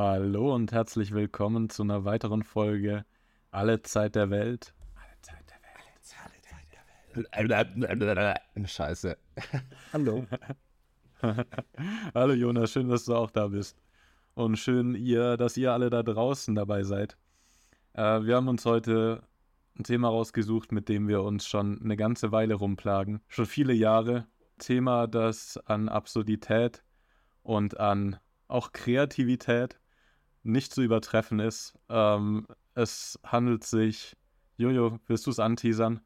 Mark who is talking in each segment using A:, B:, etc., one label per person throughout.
A: Hallo und herzlich willkommen zu einer weiteren Folge Alle Zeit der Welt. Alle Zeit
B: der Welt. Scheiße.
A: Hallo. Hallo Jonas, schön, dass du auch da bist. Und schön, ihr, dass ihr alle da draußen dabei seid. Äh, wir haben uns heute ein Thema rausgesucht, mit dem wir uns schon eine ganze Weile rumplagen. Schon viele Jahre. Thema, das an Absurdität und an auch Kreativität nicht zu übertreffen ist. Ähm, es handelt sich, Jojo, willst du es anteasern?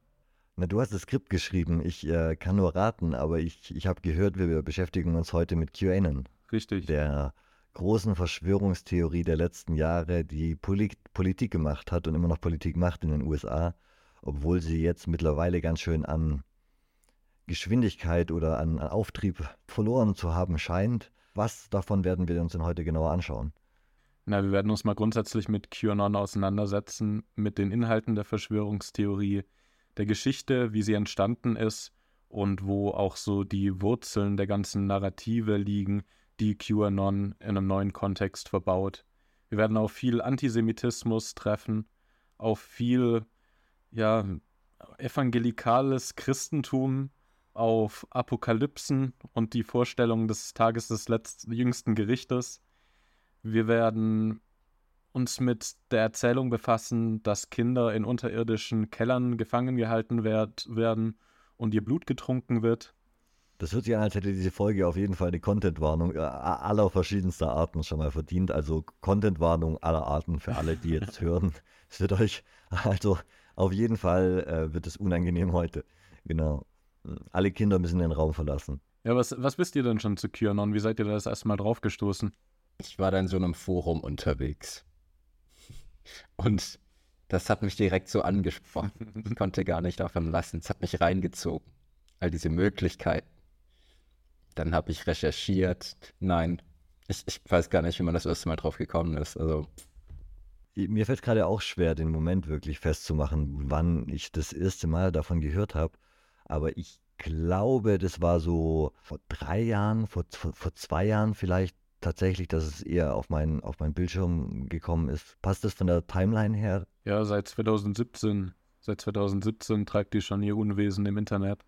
C: Na, du hast das Skript geschrieben. Ich äh, kann nur raten, aber ich, ich habe gehört, wir beschäftigen uns heute mit QAnon.
A: Richtig.
C: Der großen Verschwörungstheorie der letzten Jahre, die Polit Politik gemacht hat und immer noch Politik macht in den USA, obwohl sie jetzt mittlerweile ganz schön an Geschwindigkeit oder an, an Auftrieb verloren zu haben scheint. Was davon werden wir uns denn heute genauer anschauen?
A: Na, wir werden uns mal grundsätzlich mit QAnon auseinandersetzen, mit den Inhalten der Verschwörungstheorie, der Geschichte, wie sie entstanden ist und wo auch so die Wurzeln der ganzen Narrative liegen, die QAnon in einem neuen Kontext verbaut. Wir werden auf viel Antisemitismus treffen, auf viel ja, evangelikales Christentum, auf Apokalypsen und die Vorstellung des Tages des letzten, jüngsten Gerichtes. Wir werden uns mit der Erzählung befassen, dass Kinder in unterirdischen Kellern gefangen gehalten werd, werden und ihr Blut getrunken wird.
C: Das hört sich an, als hätte diese Folge auf jeden Fall eine Content-Warnung äh, aller verschiedenster Arten schon mal verdient. Also Content-Warnung aller Arten für alle, die jetzt hören. Es wird euch, also auf jeden Fall äh, wird es unangenehm heute. Genau. Alle Kinder müssen den Raum verlassen.
A: Ja, was, was wisst ihr denn schon zu QAnon? Wie seid ihr da das erste Mal draufgestoßen?
B: Ich war da in so einem Forum unterwegs. Und das hat mich direkt so angesprochen. Ich konnte gar nicht davon lassen. Es hat mich reingezogen. All diese Möglichkeiten. Dann habe ich recherchiert. Nein, ich, ich weiß gar nicht, wie man das erste Mal drauf gekommen ist. Also
C: mir fällt gerade auch schwer, den Moment wirklich festzumachen, wann ich das erste Mal davon gehört habe. Aber ich glaube, das war so vor drei Jahren, vor, vor, vor zwei Jahren vielleicht tatsächlich, dass es eher auf meinen auf meinen Bildschirm gekommen ist. Passt das von der Timeline her?
A: Ja, seit 2017. Seit 2017 treibt die schon ihr Unwesen im Internet.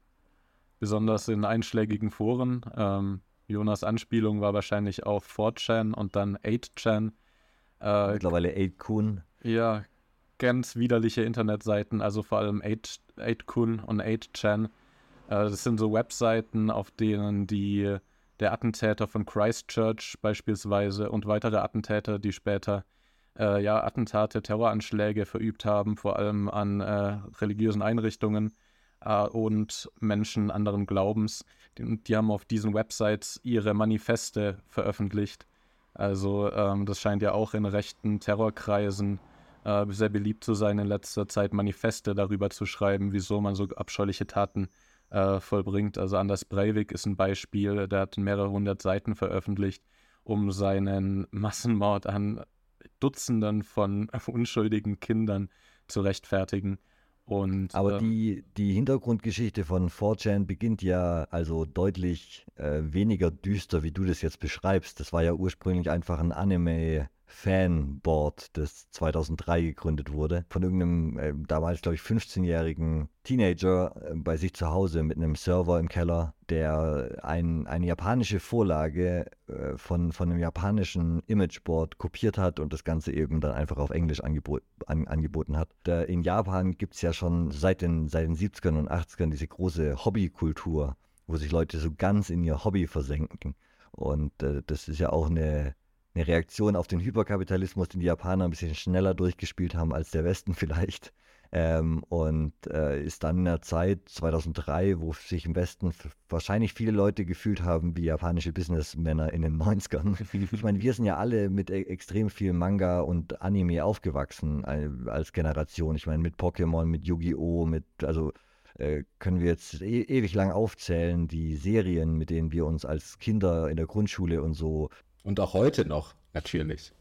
A: Besonders in einschlägigen Foren. Ähm, Jonas Anspielung war wahrscheinlich auf 4chan und dann 8chan.
C: Äh, Mittlerweile 8kun.
A: Ja, ganz widerliche Internetseiten, also vor allem 8kun und 8chan. Äh, das sind so Webseiten, auf denen die der Attentäter von Christchurch beispielsweise und weitere Attentäter, die später äh, ja, Attentate, Terroranschläge verübt haben, vor allem an äh, religiösen Einrichtungen äh, und Menschen anderen Glaubens. Die, die, haben auf diesen Websites ihre Manifeste veröffentlicht. Also ähm, das scheint ja auch in rechten Terrorkreisen äh, sehr beliebt zu sein, in letzter Zeit Manifeste darüber zu schreiben, wieso man so abscheuliche Taten äh, vollbringt. Also Anders Breivik ist ein Beispiel, der hat mehrere hundert Seiten veröffentlicht, um seinen Massenmord an Dutzenden von unschuldigen Kindern zu rechtfertigen. Und,
C: Aber äh, die, die Hintergrundgeschichte von 4chan beginnt ja also deutlich äh, weniger düster, wie du das jetzt beschreibst. Das war ja ursprünglich einfach ein Anime Fanboard, das 2003 gegründet wurde, von irgendeinem äh, damals, glaube ich, 15-jährigen Teenager äh, bei sich zu Hause mit einem Server im Keller, der ein, eine japanische Vorlage äh, von, von einem japanischen Imageboard kopiert hat und das Ganze eben dann einfach auf Englisch angebot, an, angeboten hat. Da in Japan gibt es ja schon seit den, seit den 70ern und 80ern diese große Hobbykultur, wo sich Leute so ganz in ihr Hobby versenken. Und äh, das ist ja auch eine eine Reaktion auf den Hyperkapitalismus, den die Japaner ein bisschen schneller durchgespielt haben als der Westen vielleicht. Ähm, und äh, ist dann in der Zeit 2003, wo sich im Westen wahrscheinlich viele Leute gefühlt haben wie japanische Businessmänner in den 90ern. ich meine, wir sind ja alle mit e extrem viel Manga und Anime aufgewachsen als Generation. Ich meine, mit Pokémon, mit Yu-Gi-Oh!, mit, also äh, können wir jetzt e ewig lang aufzählen, die Serien, mit denen wir uns als Kinder in der Grundschule und so
B: und auch heute noch, natürlich.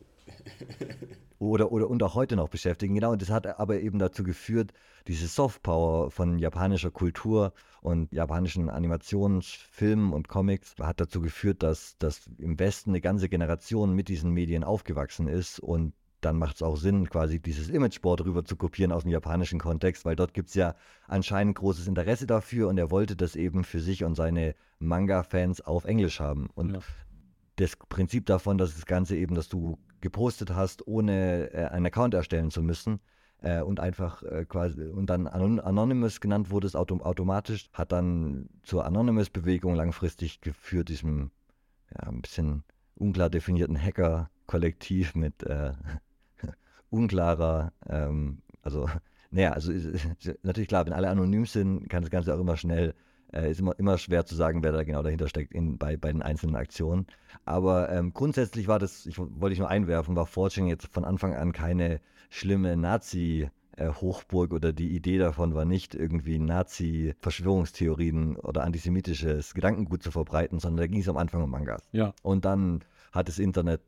C: oder, oder und auch heute noch beschäftigen. Genau, und das hat aber eben dazu geführt, diese Softpower von japanischer Kultur und japanischen Animationsfilmen und Comics hat dazu geführt, dass, dass im Westen eine ganze Generation mit diesen Medien aufgewachsen ist und dann macht es auch Sinn, quasi dieses Imageboard rüber zu kopieren aus dem japanischen Kontext, weil dort gibt es ja anscheinend großes Interesse dafür und er wollte das eben für sich und seine Manga-Fans auf Englisch haben. Und ja. Das Prinzip davon, dass das Ganze eben, dass du gepostet hast, ohne äh, einen Account erstellen zu müssen äh, und einfach äh, quasi und dann Anonymous genannt wurde es autom automatisch, hat dann zur Anonymous-Bewegung langfristig geführt, diesem ja, ein bisschen unklar definierten Hacker-Kollektiv mit äh, unklarer, ähm, also naja, also natürlich klar, wenn alle anonym sind, kann das Ganze auch immer schnell äh, ist immer, immer schwer zu sagen, wer da genau dahinter steckt in, bei, bei den einzelnen Aktionen. Aber ähm, grundsätzlich war das, ich, wollte ich nur einwerfen, war Fortune jetzt von Anfang an keine schlimme Nazi- Hochburg oder die Idee davon war nicht irgendwie Nazi-Verschwörungstheorien oder antisemitisches Gedankengut zu verbreiten, sondern da ging es am Anfang um Mangas.
A: Ja.
C: Und dann hat das Internet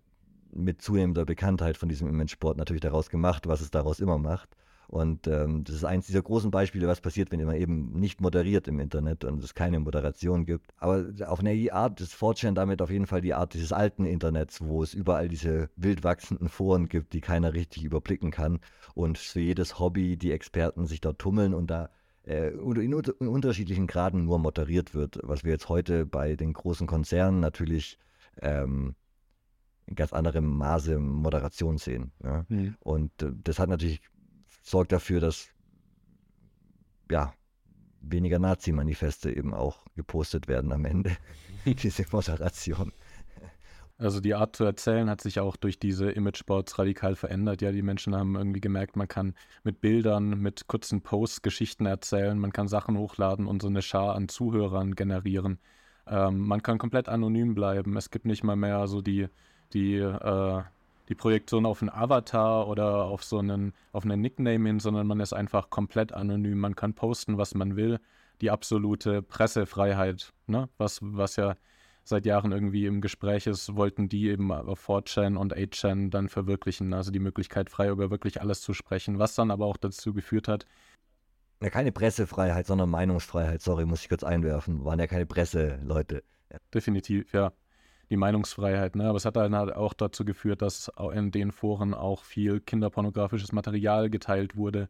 C: mit zunehmender Bekanntheit von diesem Image-Sport natürlich daraus gemacht, was es daraus immer macht. Und ähm, das ist eins dieser großen Beispiele, was passiert, wenn man eben nicht moderiert im Internet und es keine Moderation gibt. Aber auf eine Art ist 4 damit auf jeden Fall die Art dieses alten Internets, wo es überall diese wild wachsenden Foren gibt, die keiner richtig überblicken kann. Und für jedes Hobby die Experten sich dort tummeln und da äh, in, in, unterschiedlichen Graden nur moderiert wird, was wir jetzt heute bei den großen Konzernen natürlich ähm, in ganz anderem Maße Moderation sehen. Ja? Mhm. Und äh, das hat natürlich sorgt dafür, dass ja, weniger Nazi-Manifeste eben auch gepostet werden am Ende. diese Moderation.
A: Also die Art zu erzählen hat sich auch durch diese Imageboards radikal verändert. Ja, die Menschen haben irgendwie gemerkt, man kann mit Bildern, mit kurzen Posts Geschichten erzählen, man kann Sachen hochladen und so eine Schar an Zuhörern generieren. Ähm, man kann komplett anonym bleiben. Es gibt nicht mal mehr so die, die äh, die Projektion auf einen Avatar oder auf so einen, auf einen Nickname hin, sondern man ist einfach komplett anonym. Man kann posten, was man will. Die absolute Pressefreiheit, ne? was, was ja seit Jahren irgendwie im Gespräch ist, wollten die eben auf 4chan und 8chan dann verwirklichen. Also die Möglichkeit, frei über wirklich alles zu sprechen, was dann aber auch dazu geführt hat.
C: Ja, keine Pressefreiheit, sondern Meinungsfreiheit. Sorry, muss ich kurz einwerfen. Waren ja keine Presseleute.
A: Ja. Definitiv, ja die Meinungsfreiheit. Ne? Aber es hat dann halt auch dazu geführt, dass in den Foren auch viel kinderpornografisches Material geteilt wurde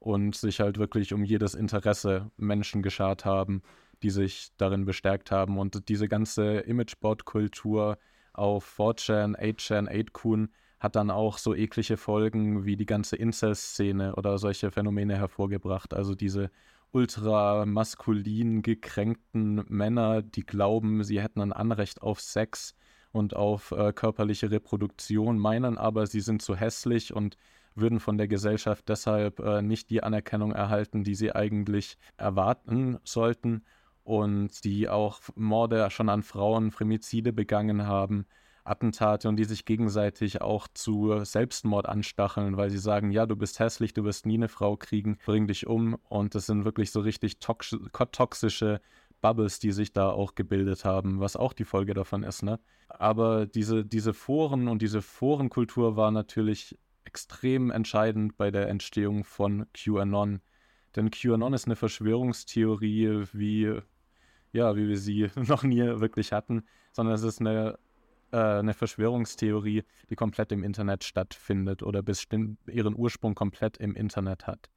A: und sich halt wirklich um jedes Interesse Menschen geschart haben, die sich darin bestärkt haben. Und diese ganze Imageboard-Kultur auf 4chan, 8chan, 8kun hat dann auch so eklige Folgen wie die ganze Incel-Szene oder solche Phänomene hervorgebracht. Also diese ultra maskulin gekränkten Männer, die glauben, sie hätten ein Anrecht auf Sex und auf äh, körperliche Reproduktion, meinen aber, sie sind zu hässlich und würden von der Gesellschaft deshalb äh, nicht die Anerkennung erhalten, die sie eigentlich erwarten sollten und die auch Morde schon an Frauen, Femizide begangen haben Attentate und die sich gegenseitig auch zu Selbstmord anstacheln, weil sie sagen, ja, du bist hässlich, du wirst nie eine Frau kriegen, bring dich um. Und das sind wirklich so richtig toxische Bubbles, die sich da auch gebildet haben, was auch die Folge davon ist. Ne? Aber diese, diese Foren und diese Forenkultur war natürlich extrem entscheidend bei der Entstehung von QAnon. Denn QAnon ist eine Verschwörungstheorie, wie, ja, wie wir sie noch nie wirklich hatten, sondern es ist eine äh, eine Verschwörungstheorie, die komplett im Internet stattfindet oder bestimmt ihren Ursprung komplett im Internet hat.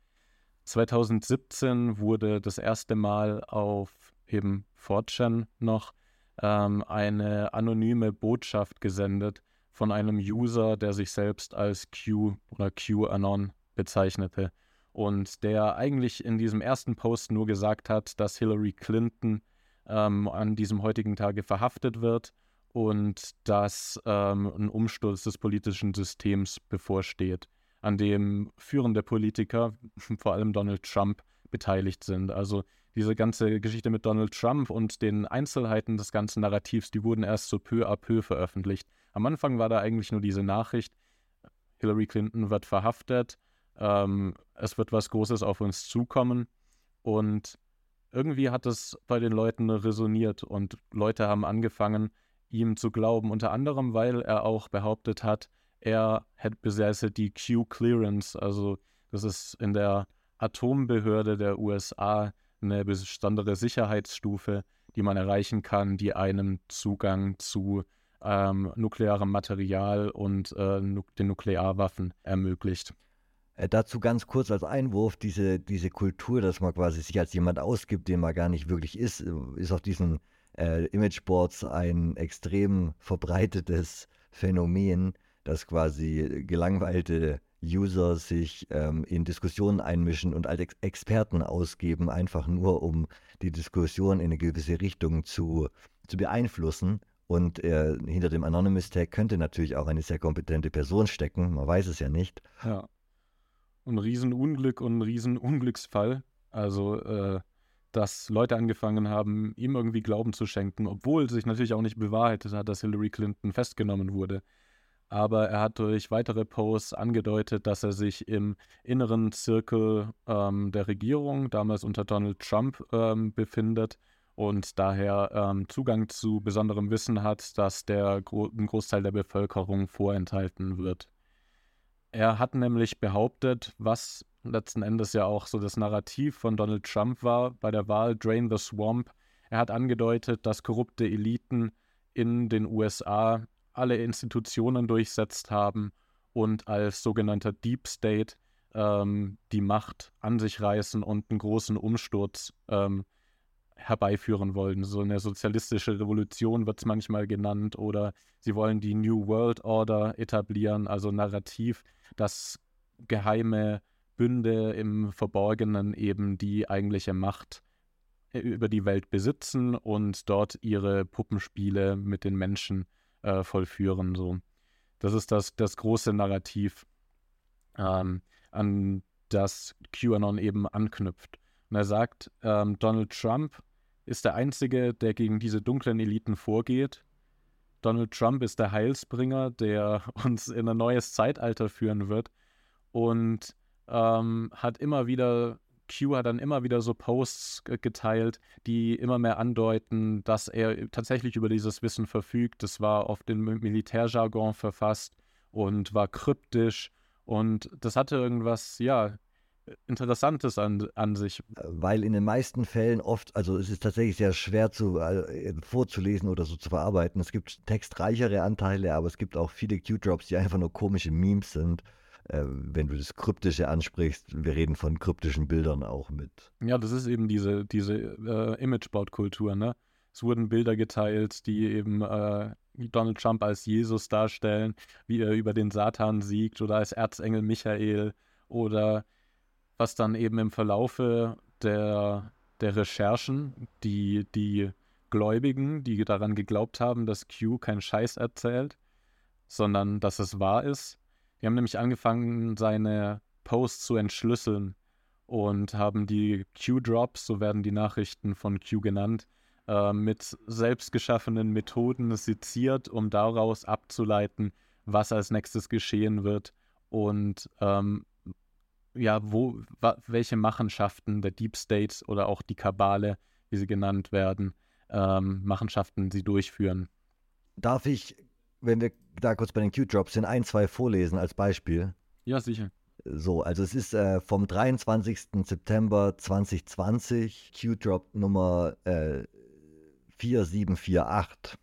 A: 2017 wurde das erste Mal auf eben 4chan noch ähm, eine anonyme Botschaft gesendet von einem User, der sich selbst als Q oder QAnon bezeichnete und der eigentlich in diesem ersten Post nur gesagt hat, dass Hillary Clinton ähm, an diesem heutigen Tage verhaftet wird und dass ähm, ein Umsturz des politischen Systems bevorsteht, an dem führende Politiker, vor allem Donald Trump, beteiligt sind. Also diese ganze Geschichte mit Donald Trump und den Einzelheiten des ganzen Narrativs, die wurden erst so peu à peu veröffentlicht. Am Anfang war da eigentlich nur diese Nachricht, Hillary Clinton wird verhaftet, ähm, es wird was Großes auf uns zukommen und irgendwie hat es bei den Leuten resoniert und Leute haben angefangen, ihm zu glauben, unter anderem, weil er auch behauptet hat, er hat besäße die Q-Clearance, also das ist in der Atombehörde der USA eine besondere Sicherheitsstufe, die man erreichen kann, die einem Zugang zu ähm, nuklearem Material und äh, den Nuklearwaffen ermöglicht.
C: Äh, dazu ganz kurz als Einwurf, diese, diese Kultur, dass man quasi sich als jemand ausgibt, den man gar nicht wirklich ist, äh, ist auf diesen äh, Imageboards ein extrem verbreitetes Phänomen, dass quasi gelangweilte User sich ähm, in Diskussionen einmischen und als Ex Experten ausgeben, einfach nur um die Diskussion in eine gewisse Richtung zu, zu beeinflussen. Und äh, hinter dem Anonymous Tag könnte natürlich auch eine sehr kompetente Person stecken, man weiß es ja nicht.
A: Ja. Ein Riesenunglück und ein Riesenunglücksfall. Also, äh, dass Leute angefangen haben, ihm irgendwie Glauben zu schenken, obwohl sich natürlich auch nicht bewahrheitet hat, dass Hillary Clinton festgenommen wurde aber er hat durch weitere Posts angedeutet, dass er sich im inneren Zirkel ähm, der Regierung, damals unter Donald Trump, ähm, befindet und daher ähm, Zugang zu besonderem Wissen hat, das der Gro Großteil der Bevölkerung vorenthalten wird. Er hat nämlich behauptet, was letzten Endes ja auch so das Narrativ von Donald Trump war bei der Wahl Drain the Swamp. Er hat angedeutet, dass korrupte Eliten in den USA alle Institutionen durchsetzt haben und als sogenannter Deep State ähm, die Macht an sich reißen und einen großen Umsturz ähm, herbeiführen wollen. So eine sozialistische Revolution wird es manchmal genannt oder sie wollen die New World Order etablieren, also Narrativ, dass geheime Bünde im Verborgenen eben die eigentliche Macht äh, über die Welt besitzen und dort ihre Puppenspiele mit den Menschen äh, vollführen. So. Das ist das, das große Narrativ, ähm, an das QAnon eben anknüpft. Und er sagt, ähm, Donald Trump ist der Einzige, der gegen diese dunklen Eliten vorgeht. Donald Trump ist der Heilsbringer, der uns in ein neues Zeitalter führen wird und ähm, hat immer wieder Q hat dann immer wieder so Posts geteilt, die immer mehr andeuten, dass er tatsächlich über dieses Wissen verfügt. Das war auf dem Militärjargon verfasst und war kryptisch und das hatte irgendwas, ja, Interessantes an, an sich.
C: Weil in den meisten Fällen oft, also es ist tatsächlich sehr schwer zu, äh, vorzulesen oder so zu verarbeiten. Es gibt textreichere Anteile, aber es gibt auch viele Q-Drops, die einfach nur komische Memes sind äh, wenn du das Kryptische ansprichst, wir reden von kryptischen Bildern auch mit.
A: Ja, das ist eben diese, diese äh, Imageboard-Kultur, ne? Es wurden Bilder geteilt, die eben äh, Donald Trump als Jesus darstellen, wie er über den Satan siegt oder als Erzengel Michael oder was dann eben im Verlaufe der, der Recherchen die, die Gläubigen, die daran geglaubt haben, dass Q keinen Scheiß erzählt, sondern dass es wahr ist, die haben nämlich angefangen, seine Posts zu entschlüsseln und haben die Q-Drops, so werden die Nachrichten von Q genannt, äh, mit selbstgeschaffenen Methoden seziert, um daraus abzuleiten, was als nächstes geschehen wird. Und ähm, ja, wo, welche Machenschaften der Deep State oder auch die Kabale, wie sie genannt werden, ähm, Machenschaften sie durchführen.
C: Darf ich wenn wir da kurz bei den Q-Drops sind, ein, zwei vorlesen als Beispiel.
A: Ja, sicher.
C: So, also es ist äh, vom 23. September 2020, Q-Drop Nummer äh, 4748.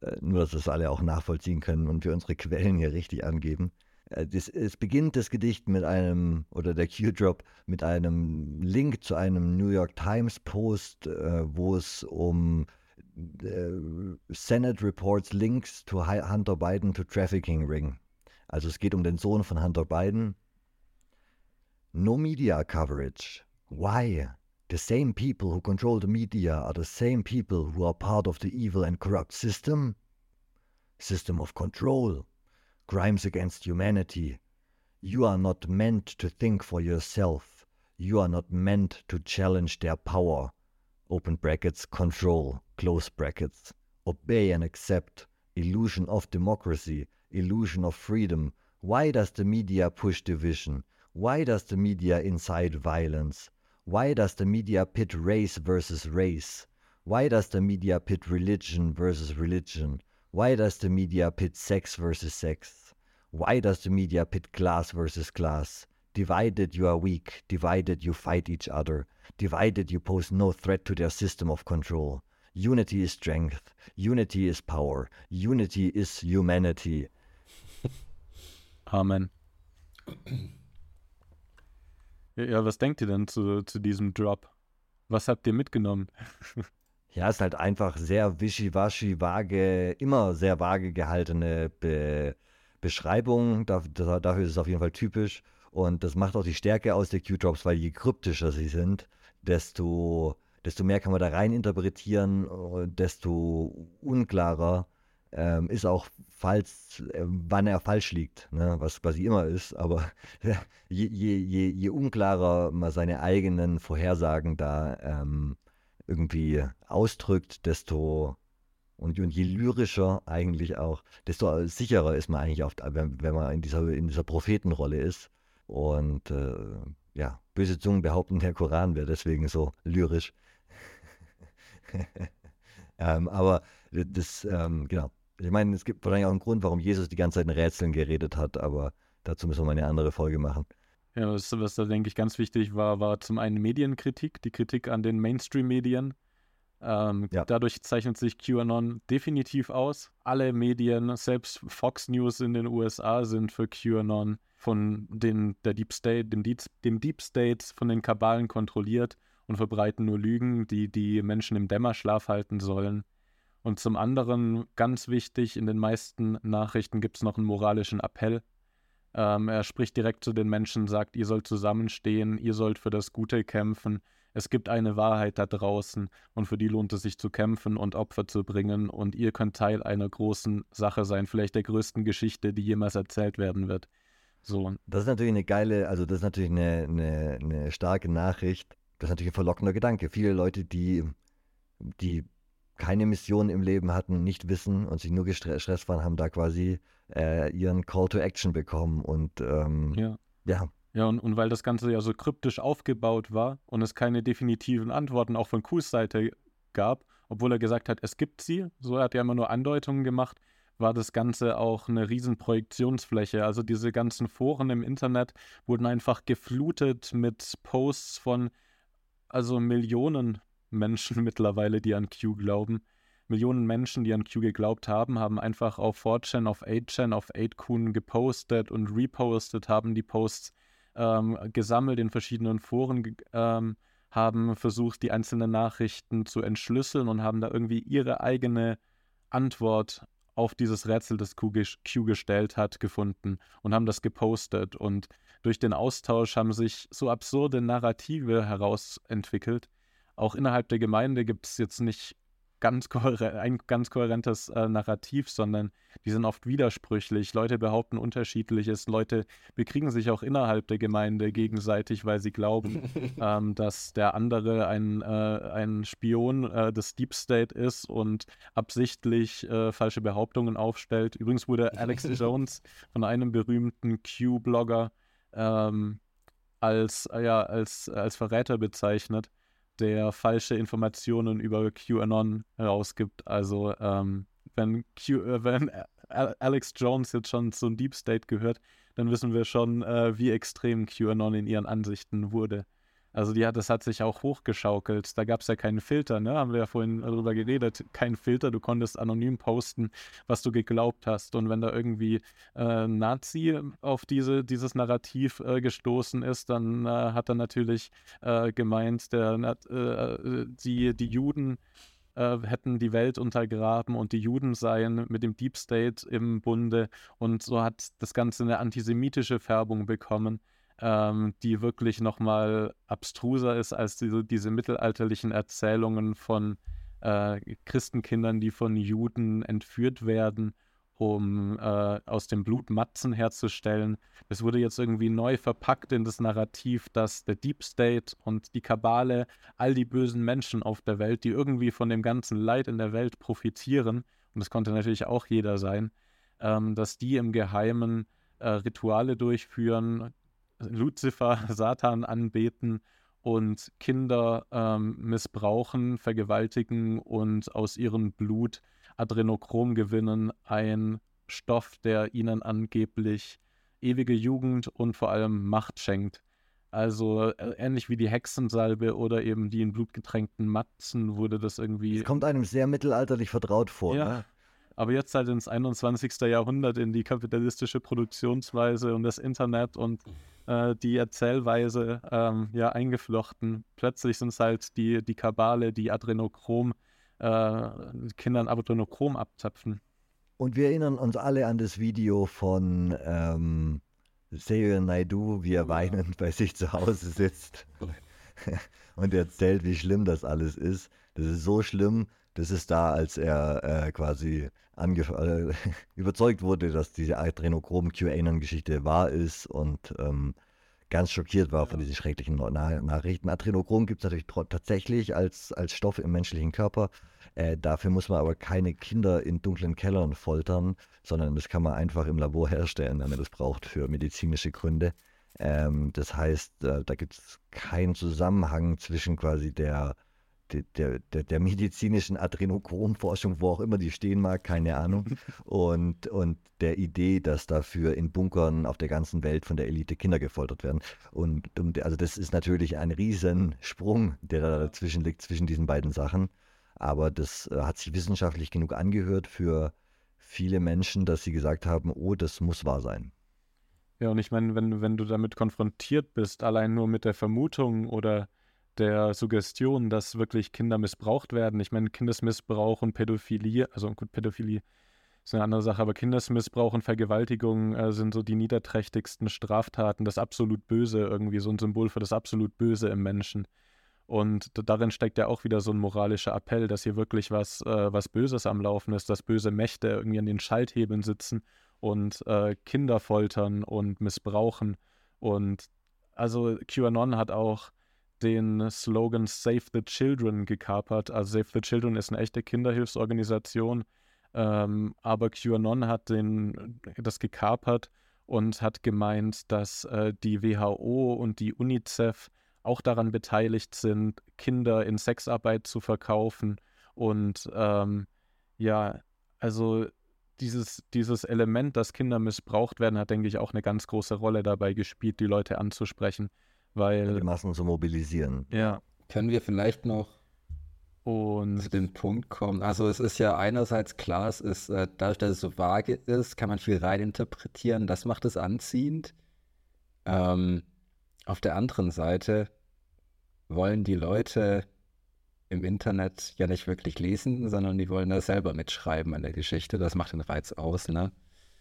C: Äh, nur, dass das alle auch nachvollziehen können und wir unsere Quellen hier richtig angeben. Äh, das, es beginnt das Gedicht mit einem, oder der Q-Drop, mit einem Link zu einem New York Times Post, äh, wo es um äh, Senate reports links to Hunter Biden to trafficking ring. Also es geht um den Sohn von Hunter Biden. No media coverage. Why? The same people who control the media are the same people who are part of the evil and corrupt system. System of control. Crimes against humanity. You are not meant to think for yourself. You are not meant to challenge their power. Open brackets, control close brackets, obey and accept, illusion of democracy, illusion of freedom. Why does the media push division? Why does the media incite violence? Why does the media pit race versus race? Why does the media pit religion versus religion? Why does the media pit sex versus sex? Why does the media pit class versus class? Divided you are weak, divided you fight each other, divided you pose no threat to their system of control. Unity is strength, unity is power, unity is humanity.
A: Amen. Ja, was denkt ihr denn zu, zu diesem Drop? Was habt ihr mitgenommen?
C: Ja, ist halt einfach sehr wischiwaschi, vage, immer sehr vage gehaltene Be Beschreibung. Da, da, dafür ist es auf jeden Fall typisch. Und das macht auch die Stärke aus der Q-Drops, weil je kryptischer sie sind, desto, desto mehr kann man da rein interpretieren, desto unklarer ähm, ist auch, falls, äh, wann er falsch liegt, ne? was quasi immer ist. Aber je, je, je, je unklarer man seine eigenen Vorhersagen da ähm, irgendwie ausdrückt, desto und, und je lyrischer eigentlich auch, desto sicherer ist man eigentlich, auf, wenn, wenn man in dieser, in dieser Prophetenrolle ist. Und äh, ja, böse Zungen behaupten, der Koran wäre deswegen so lyrisch. ähm, aber das, ähm, genau. Ich meine, es gibt wahrscheinlich auch einen Grund, warum Jesus die ganze Zeit in Rätseln geredet hat, aber dazu müssen wir mal eine andere Folge machen.
A: Ja, was, was da, denke ich, ganz wichtig war, war zum einen Medienkritik, die Kritik an den Mainstream-Medien. Ähm, ja. Dadurch zeichnet sich QAnon definitiv aus. Alle Medien, selbst Fox News in den USA, sind für QAnon von den, der Deep State, dem Deep, dem Deep State, von den Kabalen kontrolliert und verbreiten nur Lügen, die die Menschen im Dämmerschlaf halten sollen. Und zum anderen, ganz wichtig, in den meisten Nachrichten gibt es noch einen moralischen Appell ähm, er spricht direkt zu den Menschen, sagt, ihr sollt zusammenstehen, ihr sollt für das Gute kämpfen. Es gibt eine Wahrheit da draußen und für die lohnt es sich zu kämpfen und Opfer zu bringen und ihr könnt Teil einer großen Sache sein, vielleicht der größten Geschichte, die jemals erzählt werden wird. So.
C: Das ist natürlich eine geile, also das ist natürlich eine, eine, eine starke Nachricht. Das ist natürlich ein verlockender Gedanke. Viele Leute, die, die keine Mission im Leben hatten, nicht wissen und sich nur gestresst waren, haben da quasi äh, ihren Call to Action bekommen. Und ähm,
A: ja. ja. Ja, und, und weil das Ganze ja so kryptisch aufgebaut war und es keine definitiven Antworten auch von Kuhs Seite gab, obwohl er gesagt hat, es gibt sie, so hat er immer nur Andeutungen gemacht, war das Ganze auch eine riesen Projektionsfläche. Also diese ganzen Foren im Internet wurden einfach geflutet mit Posts von also Millionen Menschen mittlerweile, die an Q glauben. Millionen Menschen, die an Q geglaubt haben, haben einfach auf 4chan, auf 8chan, auf 8kun gepostet und repostet, haben die Posts ähm, gesammelt in verschiedenen Foren, ähm, haben versucht, die einzelnen Nachrichten zu entschlüsseln und haben da irgendwie ihre eigene Antwort auf dieses Rätsel, das Q, Q gestellt hat, gefunden und haben das gepostet. Und durch den Austausch haben sich so absurde Narrative herausentwickelt. Auch innerhalb der Gemeinde gibt es jetzt nicht ganz ein ganz kohärentes äh, Narrativ, sondern die sind oft widersprüchlich. Leute behaupten unterschiedliches. Leute bekriegen sich auch innerhalb der Gemeinde gegenseitig, weil sie glauben, ähm, dass der andere ein, äh, ein Spion äh, des Deep State ist und absichtlich äh, falsche Behauptungen aufstellt. Übrigens wurde Alex Jones von einem berühmten Q-Blogger ähm, als, ja, als, als Verräter bezeichnet der falsche Informationen über QAnon herausgibt. Also ähm, wenn, Q, äh, wenn Alex Jones jetzt schon zum Deep State gehört, dann wissen wir schon, äh, wie extrem QAnon in ihren Ansichten wurde. Also hat, das hat sich auch hochgeschaukelt. Da gab es ja keinen Filter, ne? Haben wir ja vorhin darüber geredet. Kein Filter, du konntest anonym posten, was du geglaubt hast. Und wenn da irgendwie äh, Nazi auf diese, dieses Narrativ äh, gestoßen ist, dann äh, hat er natürlich äh, gemeint, der, äh, die, die Juden äh, hätten die Welt untergraben und die Juden seien mit dem Deep State im Bunde. Und so hat das Ganze eine antisemitische Färbung bekommen ähm, die wirklich nochmal abstruser ist als diese, diese mittelalterlichen Erzählungen von äh, Christenkindern, die von Juden entführt werden, um äh, aus dem Blut Matzen herzustellen. Es wurde jetzt irgendwie neu verpackt in das Narrativ, dass der Deep State und die Kabale, all die bösen Menschen auf der Welt, die irgendwie von dem ganzen Leid in der Welt profitieren, und das konnte natürlich auch jeder sein, ähm, dass die im Geheimen äh, Rituale durchführen, Luzifer, Satan anbeten und Kinder ähm, missbrauchen, vergewaltigen und aus ihrem Blut Adrenochrom gewinnen, ein Stoff, der ihnen angeblich ewige Jugend und vor allem Macht schenkt. Also äh, ähnlich wie die Hexensalbe oder eben die in Blut getränkten Matzen wurde das irgendwie.
C: Es kommt einem sehr mittelalterlich vertraut vor.
A: Ja.
C: Ne?
A: Aber jetzt halt ins 21. Jahrhundert in die kapitalistische Produktionsweise und das Internet und äh, die Erzählweise ähm, ja eingeflochten. Plötzlich sind es halt die, die Kabale, die Adrenochrom, äh, Kindern Adrenochrom abzapfen.
C: Und wir erinnern uns alle an das Video von ähm, Seo Naidu, wie er weinend bei sich zu Hause sitzt und erzählt, wie schlimm das alles ist. Das ist so schlimm, das ist da, als er äh, quasi äh, überzeugt wurde, dass diese adrenochrom QAnon-Geschichte wahr ist und ähm, ganz schockiert war von diesen schrecklichen Na Nachrichten. Adrenochrom gibt es natürlich tatsächlich als, als Stoff im menschlichen Körper. Äh, dafür muss man aber keine Kinder in dunklen Kellern foltern, sondern das kann man einfach im Labor herstellen, wenn man das braucht für medizinische Gründe. Ähm, das heißt, äh, da gibt es keinen Zusammenhang zwischen quasi der der, der, der medizinischen Adrenochromforschung, wo auch immer die stehen mag, keine Ahnung. Und, und der Idee, dass dafür in Bunkern auf der ganzen Welt von der Elite Kinder gefoltert werden. Und, und also das ist natürlich ein Riesensprung, der da dazwischen liegt, zwischen diesen beiden Sachen. Aber das äh, hat sich wissenschaftlich genug angehört für viele Menschen, dass sie gesagt haben, oh, das muss wahr sein.
A: Ja, und ich meine, wenn, wenn du damit konfrontiert bist, allein nur mit der Vermutung oder der Suggestion, dass wirklich Kinder missbraucht werden. Ich meine, Kindesmissbrauch und Pädophilie, also gut, Pädophilie ist eine andere Sache, aber Kindesmissbrauch und Vergewaltigung äh, sind so die niederträchtigsten Straftaten, das absolut Böse irgendwie, so ein Symbol für das absolut Böse im Menschen. Und darin steckt ja auch wieder so ein moralischer Appell, dass hier wirklich was, äh, was Böses am Laufen ist, dass böse Mächte irgendwie an den Schalthebeln sitzen und äh, Kinder foltern und missbrauchen. Und also QAnon hat auch den Slogan Save the Children gekapert. Also Save the Children ist eine echte Kinderhilfsorganisation, ähm, aber QAnon hat den, das gekapert und hat gemeint, dass äh, die WHO und die UNICEF auch daran beteiligt sind, Kinder in Sexarbeit zu verkaufen. Und ähm, ja, also dieses, dieses Element, dass Kinder missbraucht werden, hat, denke ich, auch eine ganz große Rolle dabei gespielt, die Leute anzusprechen. Weil,
C: die Massen zu mobilisieren.
A: Ja.
B: Können wir vielleicht noch
A: und
B: zu dem Punkt kommen? Also es ist ja einerseits klar, es ist, äh, dadurch, dass es so vage ist, kann man viel reininterpretieren. Das macht es anziehend. Ähm, auf der anderen Seite wollen die Leute im Internet ja nicht wirklich lesen, sondern die wollen da selber mitschreiben an der Geschichte. Das macht den Reiz aus, ne?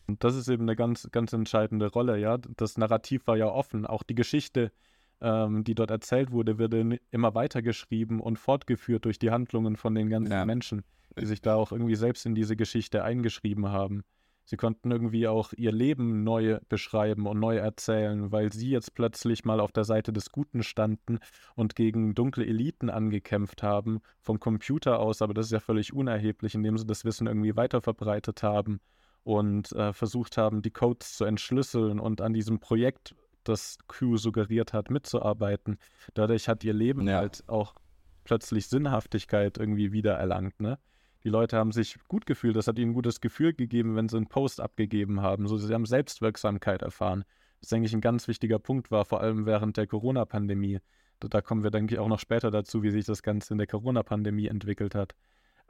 A: Und das ist eben eine ganz, ganz entscheidende Rolle, ja. Das Narrativ war ja offen. Auch die Geschichte ähm, die dort erzählt wurde, wird immer weitergeschrieben und fortgeführt durch die Handlungen von den ganzen ja. Menschen, die sich da auch irgendwie selbst in diese Geschichte eingeschrieben haben. Sie konnten irgendwie auch ihr Leben neu beschreiben und neu erzählen, weil sie jetzt plötzlich mal auf der Seite des Guten standen und gegen dunkle Eliten angekämpft haben, vom Computer aus, aber das ist ja völlig unerheblich, indem sie das Wissen irgendwie weiterverbreitet haben und äh, versucht haben, die Codes zu entschlüsseln und an diesem Projekt das Q suggeriert hat, mitzuarbeiten. Dadurch hat ihr Leben ja. halt auch plötzlich Sinnhaftigkeit irgendwie wiedererlangt, ne? Die Leute haben sich gut gefühlt, das hat ihnen ein gutes Gefühl gegeben, wenn sie einen Post abgegeben haben. So, sie haben Selbstwirksamkeit erfahren. Das, denke ich, ein ganz wichtiger Punkt war, vor allem während der Corona-Pandemie. Da kommen wir, denke ich, auch noch später dazu, wie sich das Ganze in der Corona-Pandemie entwickelt hat.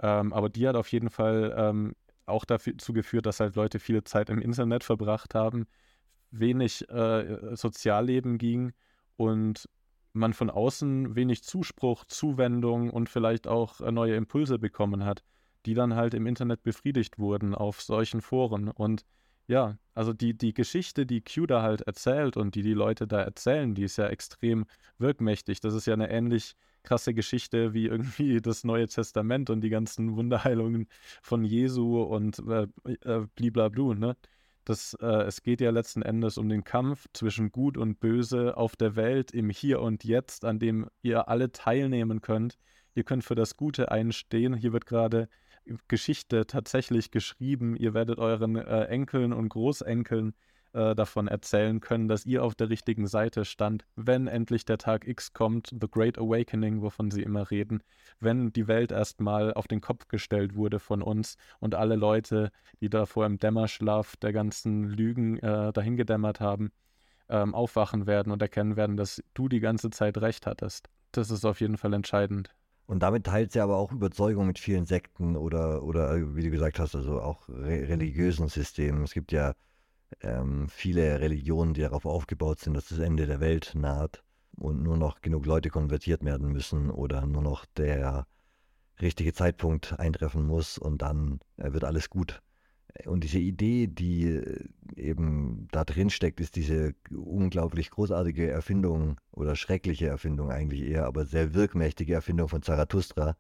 A: Ähm, aber die hat auf jeden Fall ähm, auch dazu geführt, dass halt Leute viele Zeit im Internet verbracht haben, wenig äh, Sozialleben ging und man von außen wenig Zuspruch, Zuwendung und vielleicht auch äh, neue Impulse bekommen hat, die dann halt im Internet befriedigt wurden auf solchen Foren. Und ja, also die, die Geschichte, die Q da halt erzählt und die die Leute da erzählen, die ist ja extrem wirkmächtig. Das ist ja eine ähnlich krasse Geschichte wie irgendwie das Neue Testament und die ganzen Wunderheilungen von Jesu und äh, äh, bliblablu, ne? Das, äh, es geht ja letzten Endes um den Kampf zwischen Gut und Böse auf der Welt im Hier und Jetzt, an dem ihr alle teilnehmen könnt. Ihr könnt für das Gute einstehen. Hier wird gerade Geschichte tatsächlich geschrieben. Ihr werdet euren äh, Enkeln und Großenkeln äh, davon erzählen können, dass ihr auf der richtigen Seite stand, wenn endlich der Tag X kommt, The Great Awakening, wovon sie immer reden, wenn die Welt erstmal auf den Kopf gestellt wurde von uns und alle Leute, die davor im Dämmerschlaf der ganzen Lügen äh, dahingedämmert haben, ähm, aufwachen werden und erkennen werden, dass du die ganze Zeit recht hattest. Das ist auf jeden Fall entscheidend.
C: Und damit teilt sie aber auch Überzeugung mit vielen Sekten oder, oder wie du gesagt hast, also auch re religiösen Systemen. Es gibt ja ähm, viele Religionen, die darauf aufgebaut sind, dass das Ende der Welt naht und nur noch genug Leute konvertiert werden müssen oder nur noch der richtige Zeitpunkt eintreffen muss und dann äh, wird alles gut. Und diese Idee, die äh, eben da drin steckt, ist diese unglaublich großartige Erfindung oder schreckliche Erfindung eigentlich eher, aber sehr wirkmächtige Erfindung von Zarathustra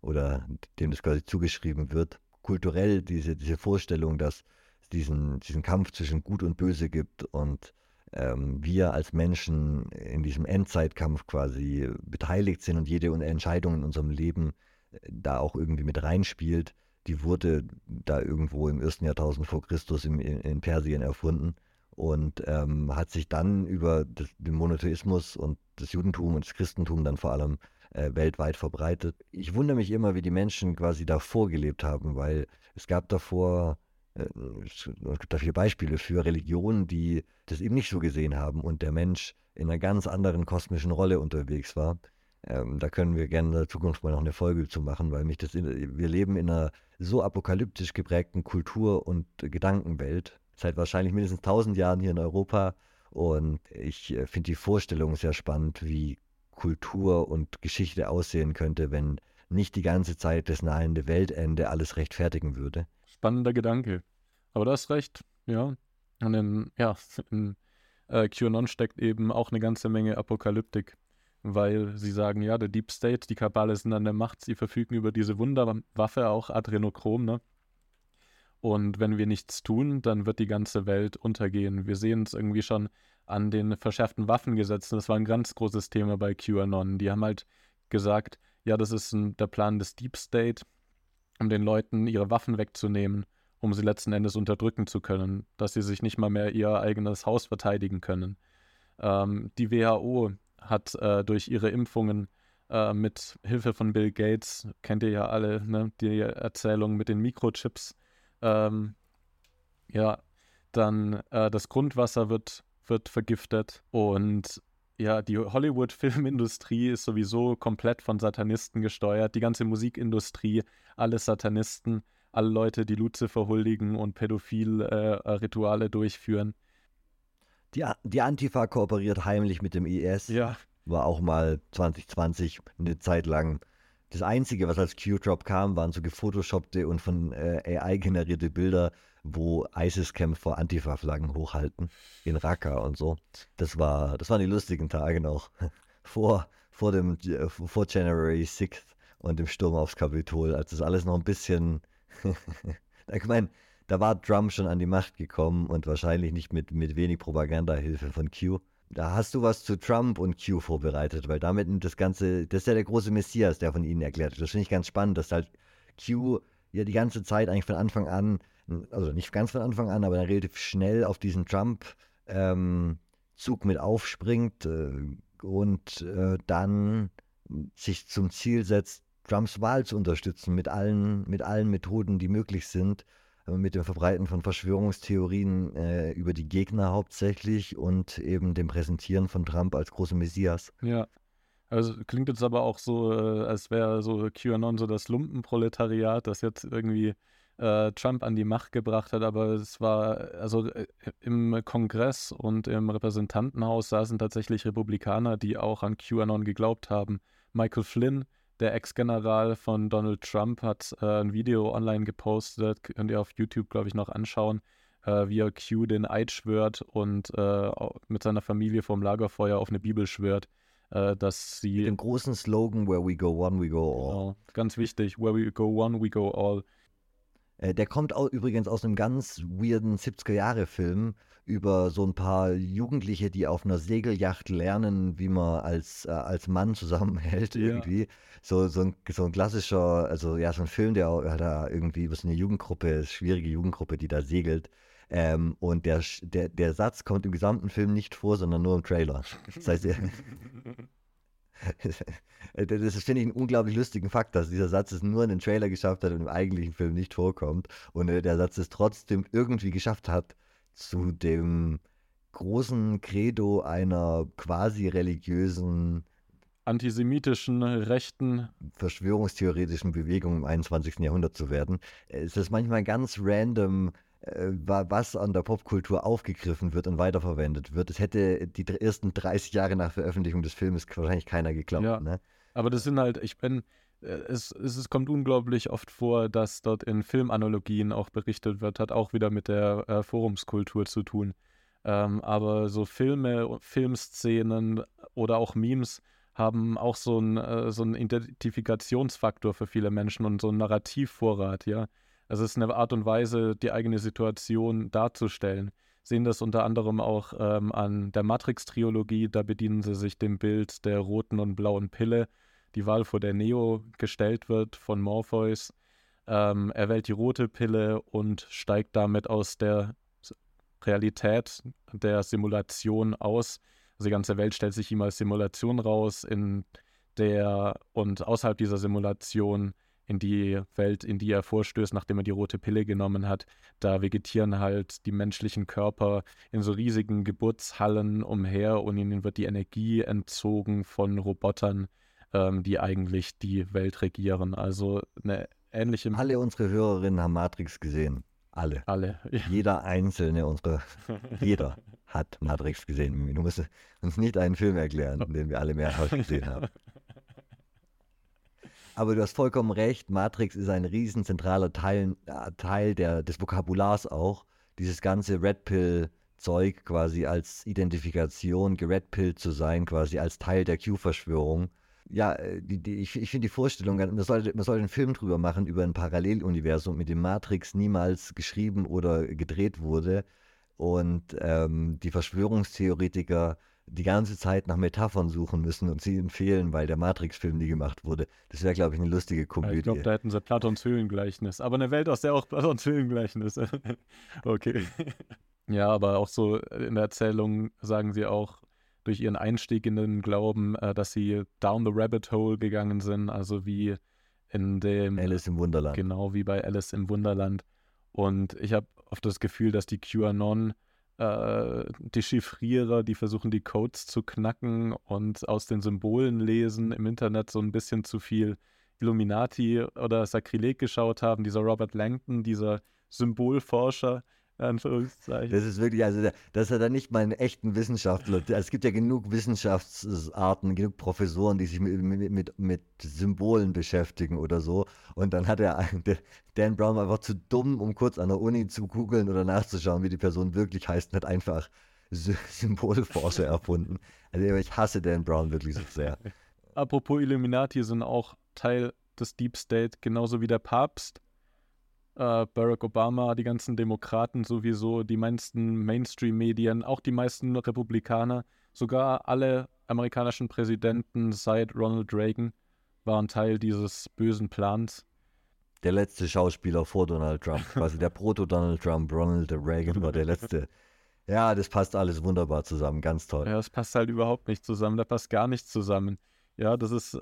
C: oder dem das quasi zugeschrieben wird. Kulturell diese, diese Vorstellung, dass diesen, diesen Kampf zwischen Gut und Böse gibt und ähm, wir als Menschen in diesem Endzeitkampf quasi beteiligt sind und jede Entscheidung in unserem Leben äh, da auch irgendwie mit reinspielt die wurde da irgendwo im ersten Jahrtausend vor Christus im, in, Persien erfunden und ähm, hat sich dann über das, den Monotheismus und das Judentum und das Christentum dann vor allem äh, weltweit verbreitet. Ich wundere mich immer, wie die Menschen quasi davor gelebt haben, weil es gab davor, es gibt da viele Beispiele für Religionen, die das eben nicht so gesehen haben und der Mensch in einer ganz anderen kosmischen Rolle unterwegs war. Ähm, da können wir gerne in der Zukunft mal noch eine Folge zu machen, weil mich das, in, wir leben in einer so apokalyptisch geprägten Kultur- und Gedankenwelt, seit wahrscheinlich mindestens 1000 Jahren hier in Europa. Und ich äh, finde die Vorstellung sehr spannend, wie Kultur und Geschichte aussehen könnte, wenn nicht die ganze Zeit das nahende Weltende alles rechtfertigen würde.
A: Spannender Gedanke. Aber du hast recht, ja. Und in, ja, in äh, QAnon steckt eben auch eine ganze Menge Apokalyptik weil sie sagen, ja, der Deep State, die Kabale sind an der Macht, sie verfügen über diese Wunderwaffe, auch Adrenochrom, ne? Und wenn wir nichts tun, dann wird die ganze Welt untergehen. Wir sehen es irgendwie schon an den verschärften Waffengesetzen. Das war ein ganz großes Thema bei QAnon. Die haben halt gesagt, ja, das ist ein, der Plan des Deep State, um den Leuten ihre Waffen wegzunehmen, um sie letzten Endes unterdrücken zu können, dass sie sich nicht mal mehr ihr eigenes Haus verteidigen können. Ähm, die WHO hat äh, durch ihre Impfungen äh, mit Hilfe von Bill Gates, kennt ihr ja alle, ne, die Erzählung mit den Mikrochips, ähm, ja, dann äh, das Grundwasser wird, wird vergiftet und ja, die Hollywood-Filmindustrie ist sowieso komplett von Satanisten gesteuert. Die ganze Musikindustrie, alle Satanisten, alle Leute, die Luzifer huldigen und pädophil äh, durchführen.
C: Die, die Antifa kooperiert heimlich mit dem IS.
A: Ja.
C: War auch mal 2020 eine Zeit lang. Das Einzige, was als Q-Drop kam, waren so gefotoshoppte und von äh, AI generierte Bilder, wo ISIS-Kämpfer Antifa-Flaggen hochhalten. In Raqqa und so. Das, war, das waren die lustigen Tage noch. vor, vor, dem, vor January 6th und dem Sturm aufs Kapitol, als das alles noch ein bisschen. ich meine, da war Trump schon an die Macht gekommen und wahrscheinlich nicht mit, mit wenig Propagandahilfe von Q. Da hast du was zu Trump und Q vorbereitet, weil damit das Ganze, das ist ja der große Messias, der von ihnen erklärt wird. Das finde ich ganz spannend, dass halt Q ja die ganze Zeit eigentlich von Anfang an, also nicht ganz von Anfang an, aber dann relativ schnell auf diesen Trump-Zug ähm, mit aufspringt äh, und äh, dann sich zum Ziel setzt, Trumps Wahl zu unterstützen mit allen, mit allen Methoden, die möglich sind mit dem Verbreiten von Verschwörungstheorien äh, über die Gegner hauptsächlich und eben dem Präsentieren von Trump als großen Messias.
A: Ja. Also klingt jetzt aber auch so, äh, als wäre so QAnon so das Lumpenproletariat, das jetzt irgendwie äh, Trump an die Macht gebracht hat, aber es war, also äh, im Kongress und im Repräsentantenhaus saßen tatsächlich Republikaner, die auch an QAnon geglaubt haben. Michael Flynn, der Ex-General von Donald Trump hat äh, ein Video online gepostet, könnt ihr auf YouTube, glaube ich, noch anschauen, äh, wie er Q den Eid schwört und äh, mit seiner Familie vorm Lagerfeuer auf eine Bibel schwört, äh, dass sie.
C: Mit dem großen Slogan, Where we go one, we go all.
A: Genau, ganz wichtig, Where we go one, we go all.
C: Äh, der kommt auch übrigens aus einem ganz weirden 70er-Jahre-Film über so ein paar Jugendliche, die auf einer Segelyacht lernen, wie man als, äh, als Mann zusammenhält ja. irgendwie. So, so, ein, so ein klassischer, also ja, so ein Film, der auch, da irgendwie, was eine Jugendgruppe, schwierige Jugendgruppe, die da segelt. Ähm, und der, der, der Satz kommt im gesamten Film nicht vor, sondern nur im Trailer. Das heißt, das finde ich einen unglaublich lustigen Fakt, dass dieser Satz es nur in den Trailer geschafft hat und im eigentlichen Film nicht vorkommt. Und äh, der Satz es trotzdem irgendwie geschafft hat, zu dem großen Credo einer quasi religiösen
A: antisemitischen rechten
C: Verschwörungstheoretischen Bewegung im 21. Jahrhundert zu werden. Es ist manchmal ganz random, äh, was an der Popkultur aufgegriffen wird und weiterverwendet wird. Es hätte die ersten 30 Jahre nach Veröffentlichung des Filmes wahrscheinlich keiner geglaubt. Ja, ne?
A: aber das sind halt, ich bin, äh, es, es, es, kommt unglaublich oft vor, dass dort in Filmanalogien auch berichtet wird, hat auch wieder mit der äh, Forumskultur zu tun. Ähm, aber so Filme, Filmszenen oder auch Memes haben auch so einen, äh, so einen Identifikationsfaktor für viele Menschen und so einen Narrativvorrat, ja. Also es ist eine Art und Weise, die eigene Situation darzustellen. Sehen das unter anderem auch ähm, an der Matrix-Trilogie, da bedienen sie sich dem Bild der roten und blauen Pille, die Wahl vor der Neo gestellt wird von Morpheus. Ähm, er wählt die rote Pille und steigt damit aus der Realität der Simulation aus. Also die ganze Welt stellt sich ihm als Simulation raus, in der und außerhalb dieser Simulation in die Welt, in die er vorstößt, nachdem er die rote Pille genommen hat, da vegetieren halt die menschlichen Körper in so riesigen Geburtshallen umher und ihnen wird die Energie entzogen von Robotern, ähm, die eigentlich die Welt regieren. Also eine ähnliche.
C: Alle unsere Hörerinnen haben Matrix gesehen. Alle.
A: Alle.
C: Ja. Jeder einzelne unserer, jeder hat Matrix gesehen. Du musst uns nicht einen Film erklären, den wir alle mehrfach gesehen haben. Aber du hast vollkommen recht, Matrix ist ein riesen zentraler Teil, äh, Teil der, des Vokabulars auch. Dieses ganze Red Pill-Zeug quasi als Identifikation, geredpillt zu sein, quasi als Teil der Q-Verschwörung ja, äh, die, die, ich, ich finde die Vorstellung, man sollte, man sollte einen Film drüber machen, über ein Paralleluniversum, mit dem Matrix niemals geschrieben oder gedreht wurde und ähm, die Verschwörungstheoretiker die ganze Zeit nach Metaphern suchen müssen und sie empfehlen, weil der Matrix-Film nie gemacht wurde. Das wäre, glaube ich, eine lustige Komödie. Ich
A: glaube, da hätten sie Platons Höhlengleichnis. Aber eine Welt, aus der auch Platons Höhlengleichnis. okay. ja, aber auch so in der Erzählung sagen sie auch, durch ihren Einstieg in den Glauben, äh, dass sie down the rabbit hole gegangen sind, also wie in dem
C: Alice im Wunderland.
A: Genau wie bei Alice im Wunderland. Und ich habe oft das Gefühl, dass die QAnon äh, Dechiffrierer, die versuchen, die Codes zu knacken und aus den Symbolen lesen, im Internet so ein bisschen zu viel Illuminati oder Sakrileg geschaut haben. Dieser Robert Langton, dieser Symbolforscher, Anführungszeichen.
C: Das ist wirklich, also das ist ja dann nicht mal einen echten Wissenschaftler. Es gibt ja genug Wissenschaftsarten, genug Professoren, die sich mit, mit, mit, Symbolen beschäftigen oder so. Und dann hat er der Dan Brown einfach zu dumm, um kurz an der Uni zu googeln oder nachzuschauen, wie die Person wirklich heißt, und hat einfach Symbolforscher erfunden. Also ich hasse Dan Brown wirklich so sehr.
A: Apropos Illuminati sind auch Teil des Deep State, genauso wie der Papst äh, Barack Obama, die ganzen Demokraten sowieso, die meisten Mainstream-Medien, auch die meisten Republikaner, sogar alle amerikanischen Präsidenten seit Ronald Reagan waren Teil dieses bösen Plans.
C: Der letzte Schauspieler vor Donald Trump, quasi der Proto-Donald Trump, Ronald Reagan war der letzte. Ja, das passt alles wunderbar zusammen, ganz toll.
A: Ja, das passt halt überhaupt nicht zusammen, da passt gar nichts zusammen. Ja, das ist äh,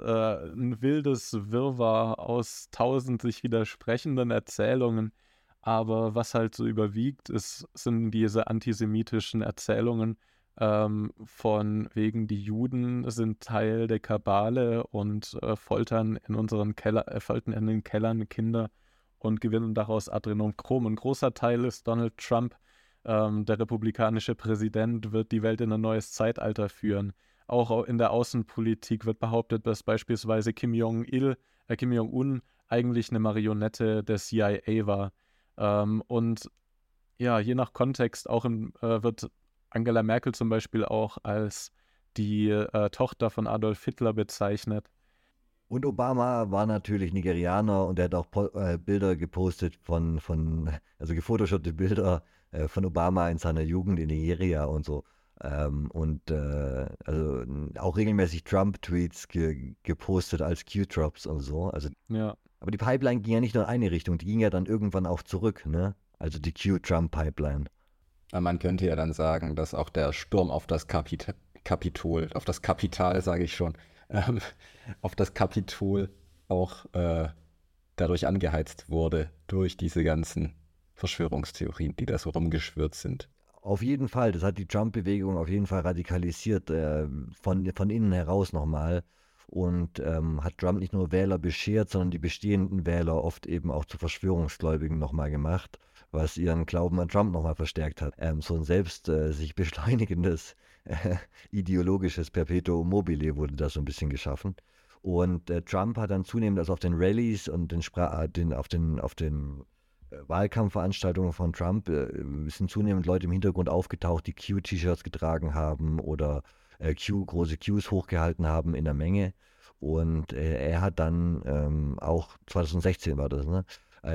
A: ein wildes Wirrwarr aus tausend sich widersprechenden Erzählungen. Aber was halt so überwiegt, ist, sind diese antisemitischen Erzählungen ähm, von wegen die Juden sind Teil der Kabale und äh, foltern in unseren Keller, äh, foltern in den Kellern Kinder und gewinnen daraus Adrenochrom. Ein großer Teil ist Donald Trump, ähm, der republikanische Präsident, wird die Welt in ein neues Zeitalter führen. Auch in der Außenpolitik wird behauptet, dass beispielsweise Kim Jong-il, äh, Kim Jong-un eigentlich eine Marionette der CIA war. Ähm, und ja, je nach Kontext auch in, äh, wird Angela Merkel zum Beispiel auch als die äh, Tochter von Adolf Hitler bezeichnet.
C: Und Obama war natürlich Nigerianer und er hat auch äh, Bilder gepostet von, von also gefotoshoppte Bilder äh, von Obama in seiner Jugend in Nigeria und so. Ähm, und äh, also auch regelmäßig Trump-Tweets ge gepostet als Q-Drops und so. Also,
A: ja.
C: Aber die Pipeline ging ja nicht nur in eine Richtung, die ging ja dann irgendwann auch zurück, ne? Also die Q-Trump-Pipeline.
B: Man könnte ja dann sagen, dass auch der Sturm auf das Kapit Kapitol, auf das Kapital, sage ich schon, ähm, auf das Kapitol auch äh, dadurch angeheizt wurde, durch diese ganzen Verschwörungstheorien, die da so rumgeschwört sind.
C: Auf jeden Fall, das hat die Trump-Bewegung auf jeden Fall radikalisiert, äh, von, von innen heraus nochmal. Und ähm, hat Trump nicht nur Wähler beschert, sondern die bestehenden Wähler oft eben auch zu Verschwörungsgläubigen nochmal gemacht, was ihren Glauben an Trump nochmal verstärkt hat. Ähm, so ein selbst äh, sich beschleunigendes äh, ideologisches Perpetuum mobile wurde da so ein bisschen geschaffen. Und äh, Trump hat dann zunehmend also auf den Rallyes und den, Spra äh, den, auf den, auf den Wahlkampfveranstaltungen von Trump äh, sind zunehmend Leute im Hintergrund aufgetaucht, die Q-T-Shirts getragen haben oder äh, Q, große Qs hochgehalten haben in der Menge. Und äh, er hat dann ähm, auch, 2016 war das, ne?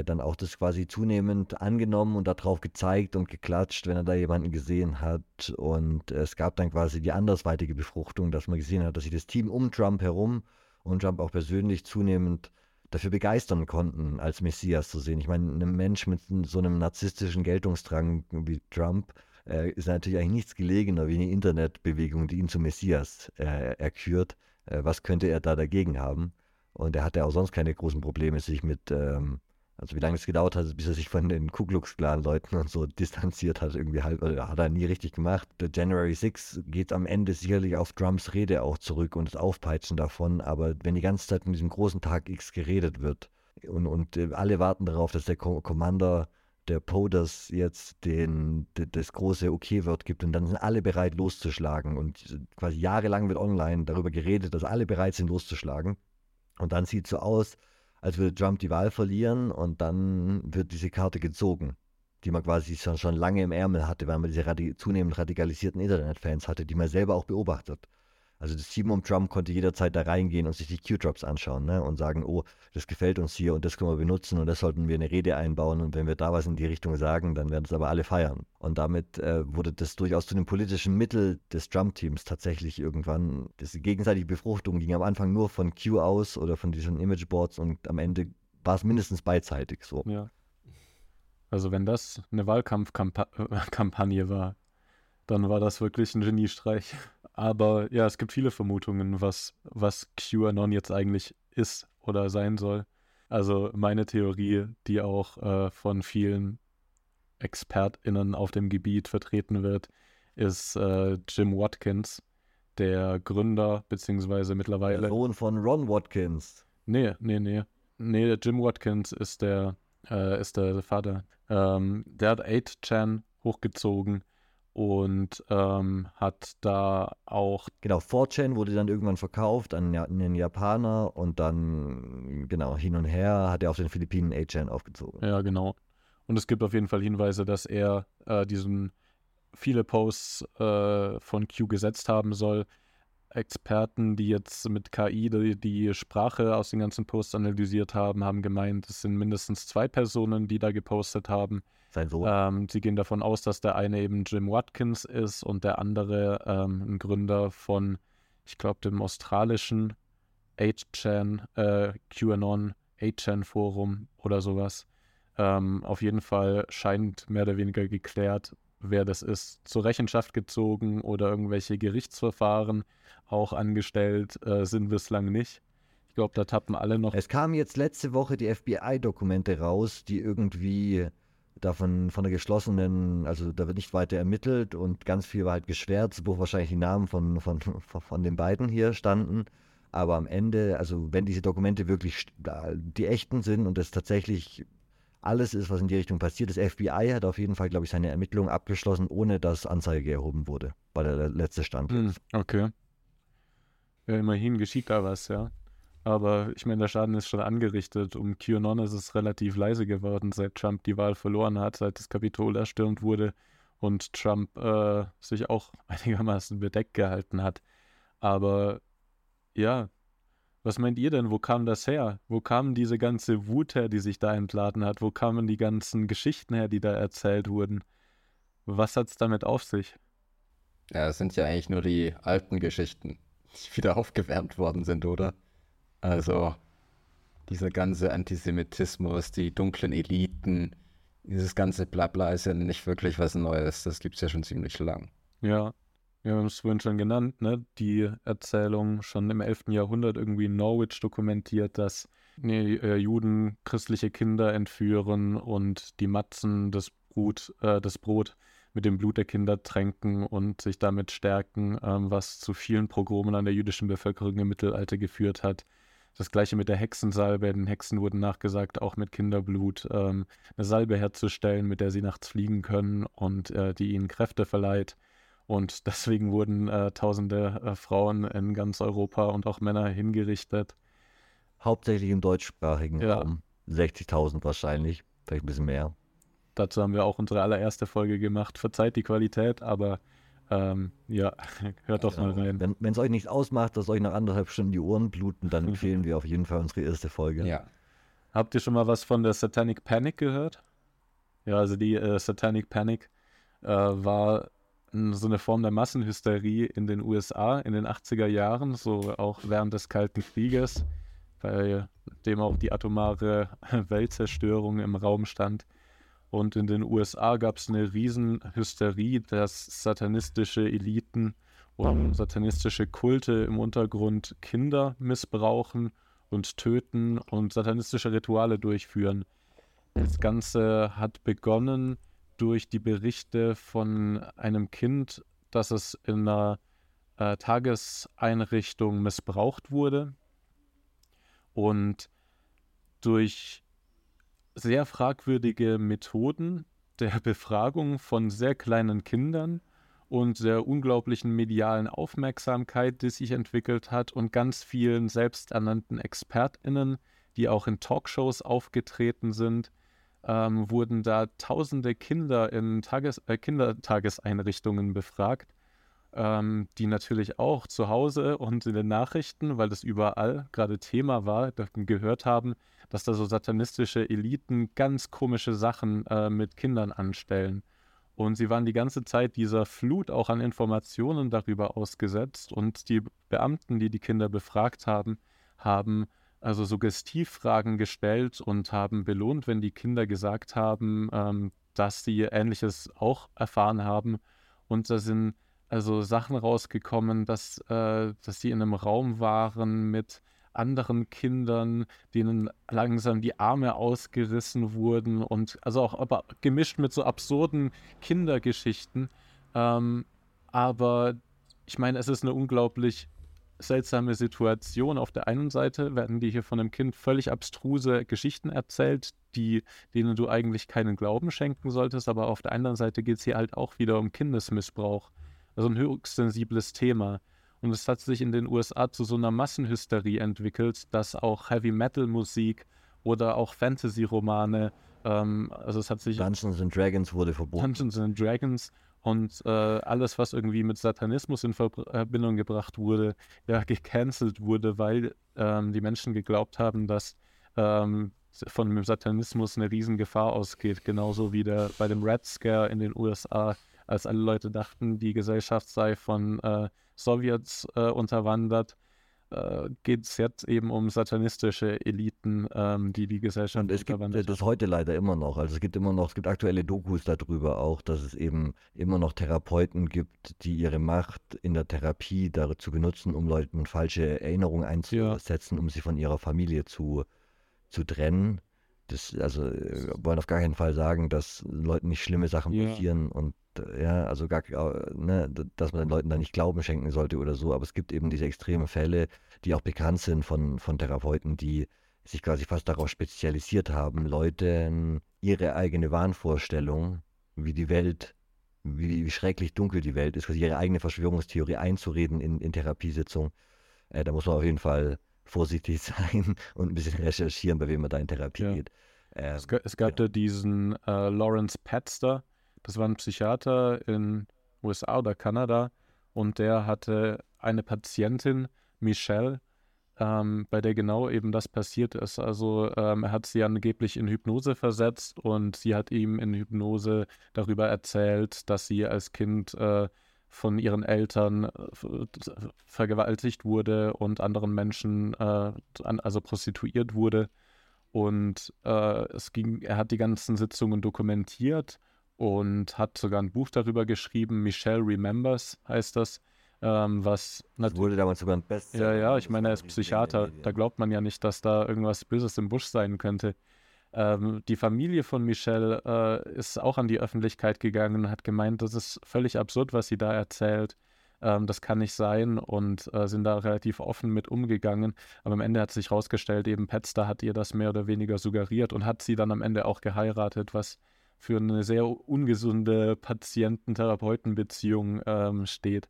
C: Dann auch das quasi zunehmend angenommen und darauf gezeigt und geklatscht, wenn er da jemanden gesehen hat. Und es gab dann quasi die andersweitige Befruchtung, dass man gesehen hat, dass sich das Team um Trump herum und Trump auch persönlich zunehmend dafür begeistern konnten, als Messias zu sehen. Ich meine, ein Mensch mit so einem narzisstischen Geltungsdrang wie Trump äh, ist natürlich eigentlich nichts gelegener wie eine Internetbewegung, die ihn zum Messias äh, erkürt. Äh, was könnte er da dagegen haben? Und er hatte auch sonst keine großen Probleme, sich mit ähm, also wie lange es gedauert hat, bis er sich von den Ku Klux Klan Leuten und so distanziert hat, irgendwie halb, also hat er nie richtig gemacht. Der January 6 geht am Ende sicherlich auf Trumps Rede auch zurück und das Aufpeitschen davon, aber wenn die ganze Zeit von diesem großen Tag X geredet wird und, und äh, alle warten darauf, dass der Commander der PODUS jetzt den, das große Okay-Wort gibt und dann sind alle bereit loszuschlagen und quasi jahrelang wird online darüber geredet, dass alle bereit sind loszuschlagen und dann sieht es so aus, als würde Trump die Wahl verlieren und dann wird diese Karte gezogen, die man quasi schon, schon lange im Ärmel hatte, weil man diese radi zunehmend radikalisierten Internetfans hatte, die man selber auch beobachtet. Also das Team um Trump konnte jederzeit da reingehen und sich die Q-Drops anschauen ne? und sagen, oh, das gefällt uns hier und das können wir benutzen und das sollten wir eine Rede einbauen und wenn wir da was in die Richtung sagen, dann werden es aber alle feiern. Und damit äh, wurde das durchaus zu einem politischen Mittel des Trump-Teams tatsächlich irgendwann. Das gegenseitige Befruchtung ging am Anfang nur von Q aus oder von diesen Imageboards und am Ende war es mindestens beidseitig so.
A: Ja. Also wenn das eine Wahlkampfkampagne war, dann war das wirklich ein Geniestreich. Aber ja, es gibt viele Vermutungen, was, was QAnon jetzt eigentlich ist oder sein soll. Also meine Theorie, die auch äh, von vielen ExpertInnen auf dem Gebiet vertreten wird, ist äh, Jim Watkins, der Gründer, beziehungsweise mittlerweile. Der
C: Sohn von Ron Watkins.
A: Nee, nee, nee. Nee, Jim Watkins ist der, äh, ist der Vater. Ähm, der hat 8chan hochgezogen und ähm, hat da auch.
C: Genau, 4chan wurde dann irgendwann verkauft an einen Japaner und dann, genau, hin und her hat er auf den Philippinen 8chan aufgezogen.
A: Ja, genau. Und es gibt auf jeden Fall Hinweise, dass er äh, diesen viele Posts äh, von Q gesetzt haben soll. Experten, die jetzt mit KI die, die, Sprache aus den ganzen Posts analysiert haben, haben gemeint, es sind mindestens zwei Personen, die da gepostet haben.
C: Sein Sohn.
A: Ähm, sie gehen davon aus, dass der eine eben Jim Watkins ist und der andere ähm, ein Gründer von, ich glaube, dem australischen 8chan, äh, QAnon 8chan Forum oder sowas. Ähm, auf jeden Fall scheint mehr oder weniger geklärt, wer das ist, zur Rechenschaft gezogen oder irgendwelche Gerichtsverfahren auch angestellt äh, sind bislang nicht. Ich glaube, da tappen alle noch.
C: Es kamen jetzt letzte Woche die FBI-Dokumente raus, die irgendwie davon von der geschlossenen, also da wird nicht weiter ermittelt und ganz viel war halt geschwärzt, wo wahrscheinlich die Namen von, von, von den beiden hier standen. Aber am Ende, also wenn diese Dokumente wirklich die echten sind und es tatsächlich alles ist, was in die Richtung passiert, das FBI hat auf jeden Fall, glaube ich, seine Ermittlungen abgeschlossen, ohne dass Anzeige erhoben wurde, war der letzte Stand.
A: Hm, okay. Ja, immerhin geschieht da was, ja. Aber ich meine, der Schaden ist schon angerichtet. Um QAnon ist es relativ leise geworden, seit Trump die Wahl verloren hat, seit das Kapitol erstürmt wurde und Trump äh, sich auch einigermaßen bedeckt gehalten hat. Aber ja, was meint ihr denn? Wo kam das her? Wo kam diese ganze Wut her, die sich da entladen hat? Wo kamen die ganzen Geschichten her, die da erzählt wurden? Was hat es damit auf sich?
B: Ja, es sind ja eigentlich nur die alten Geschichten, die wieder aufgewärmt worden sind, oder? Also dieser ganze Antisemitismus, die dunklen Eliten, Dieses ganze Blabla ist ja nicht wirklich was Neues. Das gibt es ja schon ziemlich lang.
A: Ja, wir haben es vorhin schon genannt, ne? die Erzählung schon im 11. Jahrhundert irgendwie in Norwich dokumentiert, dass nee, äh, Juden christliche Kinder entführen und die Matzen das Brot, äh, das Brot mit dem Blut der Kinder tränken und sich damit stärken, ähm, was zu vielen Pogromen an der jüdischen Bevölkerung im Mittelalter geführt hat. Das gleiche mit der Hexensalbe. Den Hexen wurden nachgesagt, auch mit Kinderblut ähm, eine Salbe herzustellen, mit der sie nachts fliegen können und äh, die ihnen Kräfte verleiht. Und deswegen wurden äh, tausende äh, Frauen in ganz Europa und auch Männer hingerichtet.
C: Hauptsächlich im deutschsprachigen ja. Raum. 60.000 wahrscheinlich, vielleicht ein bisschen mehr.
A: Dazu haben wir auch unsere allererste Folge gemacht. Verzeiht die Qualität, aber ähm, ja, hört doch genau. mal rein.
C: Wenn es euch nicht ausmacht, dass euch nach anderthalb Stunden die Ohren bluten, dann empfehlen wir auf jeden Fall unsere erste Folge.
B: Ja.
A: Habt ihr schon mal was von der Satanic Panic gehört? Ja, also die äh, Satanic Panic äh, war so eine Form der Massenhysterie in den USA in den 80er Jahren, so auch während des Kalten Krieges, bei dem auch die atomare Weltzerstörung im Raum stand. Und in den USA gab es eine Riesenhysterie, dass satanistische Eliten und satanistische Kulte im Untergrund Kinder missbrauchen und töten und satanistische Rituale durchführen. Das Ganze hat begonnen durch die Berichte von einem Kind, dass es in einer äh, Tageseinrichtung missbraucht wurde. Und durch sehr fragwürdige Methoden der Befragung von sehr kleinen Kindern und der unglaublichen medialen Aufmerksamkeit, die sich entwickelt hat und ganz vielen selbsternannten ExpertInnen, die auch in Talkshows aufgetreten sind, ähm, wurden da tausende Kinder in Tages äh, Kindertageseinrichtungen befragt ähm, die natürlich auch zu Hause und in den Nachrichten, weil das überall gerade Thema war, gehört haben, dass da so satanistische Eliten ganz komische Sachen äh, mit Kindern anstellen. Und sie waren die ganze Zeit dieser Flut auch an Informationen darüber ausgesetzt. Und die Beamten, die die Kinder befragt haben, haben also Suggestivfragen gestellt und haben belohnt, wenn die Kinder gesagt haben, ähm, dass sie Ähnliches auch erfahren haben. Und da sind also Sachen rausgekommen, dass, äh, dass sie in einem Raum waren mit anderen Kindern, denen langsam die Arme ausgerissen wurden und also auch aber gemischt mit so absurden Kindergeschichten. Ähm, aber ich meine, es ist eine unglaublich seltsame Situation. Auf der einen Seite werden dir hier von einem Kind völlig abstruse Geschichten erzählt, die, denen du eigentlich keinen Glauben schenken solltest, aber auf der anderen Seite geht es hier halt auch wieder um Kindesmissbrauch also ein höchst sensibles Thema. Und es hat sich in den USA zu so einer Massenhysterie entwickelt, dass auch Heavy Metal Musik oder auch Fantasy-Romane, ähm, also es hat sich.
C: Dungeons and Dragons wurde verboten.
A: Dungeons and Dragons und äh, alles, was irgendwie mit Satanismus in Verbindung gebracht wurde, ja, gecancelt wurde, weil ähm, die Menschen geglaubt haben, dass ähm, von dem Satanismus eine Riesengefahr ausgeht, genauso wie der bei dem Red Scare in den USA als alle Leute dachten, die Gesellschaft sei von äh, Sowjets äh, unterwandert, äh, geht es jetzt eben um satanistische Eliten, ähm, die die Gesellschaft
C: Und es gibt äh, das heute leider immer noch. Also es gibt immer noch, es gibt aktuelle Dokus darüber auch, dass es eben immer noch Therapeuten gibt, die ihre Macht in der Therapie dazu benutzen, um Leuten falsche Erinnerungen einzusetzen, ja. um sie von ihrer Familie zu, zu trennen. Das, also äh, wollen auf gar keinen Fall sagen, dass Leuten nicht schlimme Sachen ja. passieren und ja, also gar, ne, dass man den Leuten da nicht Glauben schenken sollte oder so, aber es gibt eben diese extremen Fälle, die auch bekannt sind von, von Therapeuten, die sich quasi fast darauf spezialisiert haben, Leuten ihre eigene Wahnvorstellung, wie die Welt, wie, wie schrecklich dunkel die Welt ist, quasi ihre eigene Verschwörungstheorie einzureden in, in Therapiesitzungen. Äh, da muss man auf jeden Fall vorsichtig sein und ein bisschen recherchieren, bei wem man da in Therapie ja. geht.
A: Ähm, es, es, gab ja. da diesen äh, Lawrence Patster, das war ein Psychiater in USA oder Kanada und der hatte eine Patientin, Michelle, ähm, bei der genau eben das passiert ist. Also ähm, er hat sie angeblich in Hypnose versetzt und sie hat ihm in Hypnose darüber erzählt, dass sie als Kind äh, von ihren Eltern äh, vergewaltigt wurde und anderen Menschen, äh, an, also prostituiert wurde Und äh, es ging, er hat die ganzen Sitzungen dokumentiert und hat sogar ein Buch darüber geschrieben. Michelle Remembers heißt das. Ähm, was
C: das wurde damals sogar ein
A: Bestseller. Ja, ja, ich meine, er ist Psychiater. Da glaubt man ja nicht, dass da irgendwas Böses im Busch sein könnte. Ähm, die Familie von Michelle äh, ist auch an die Öffentlichkeit gegangen und hat gemeint, das ist völlig absurd, was sie da erzählt. Ähm, das kann nicht sein und äh, sind da relativ offen mit umgegangen. Aber am Ende hat sich herausgestellt, eben Petster hat ihr das mehr oder weniger suggeriert und hat sie dann am Ende auch geheiratet, was für eine sehr ungesunde Patienten-Therapeuten-Beziehung ähm, steht.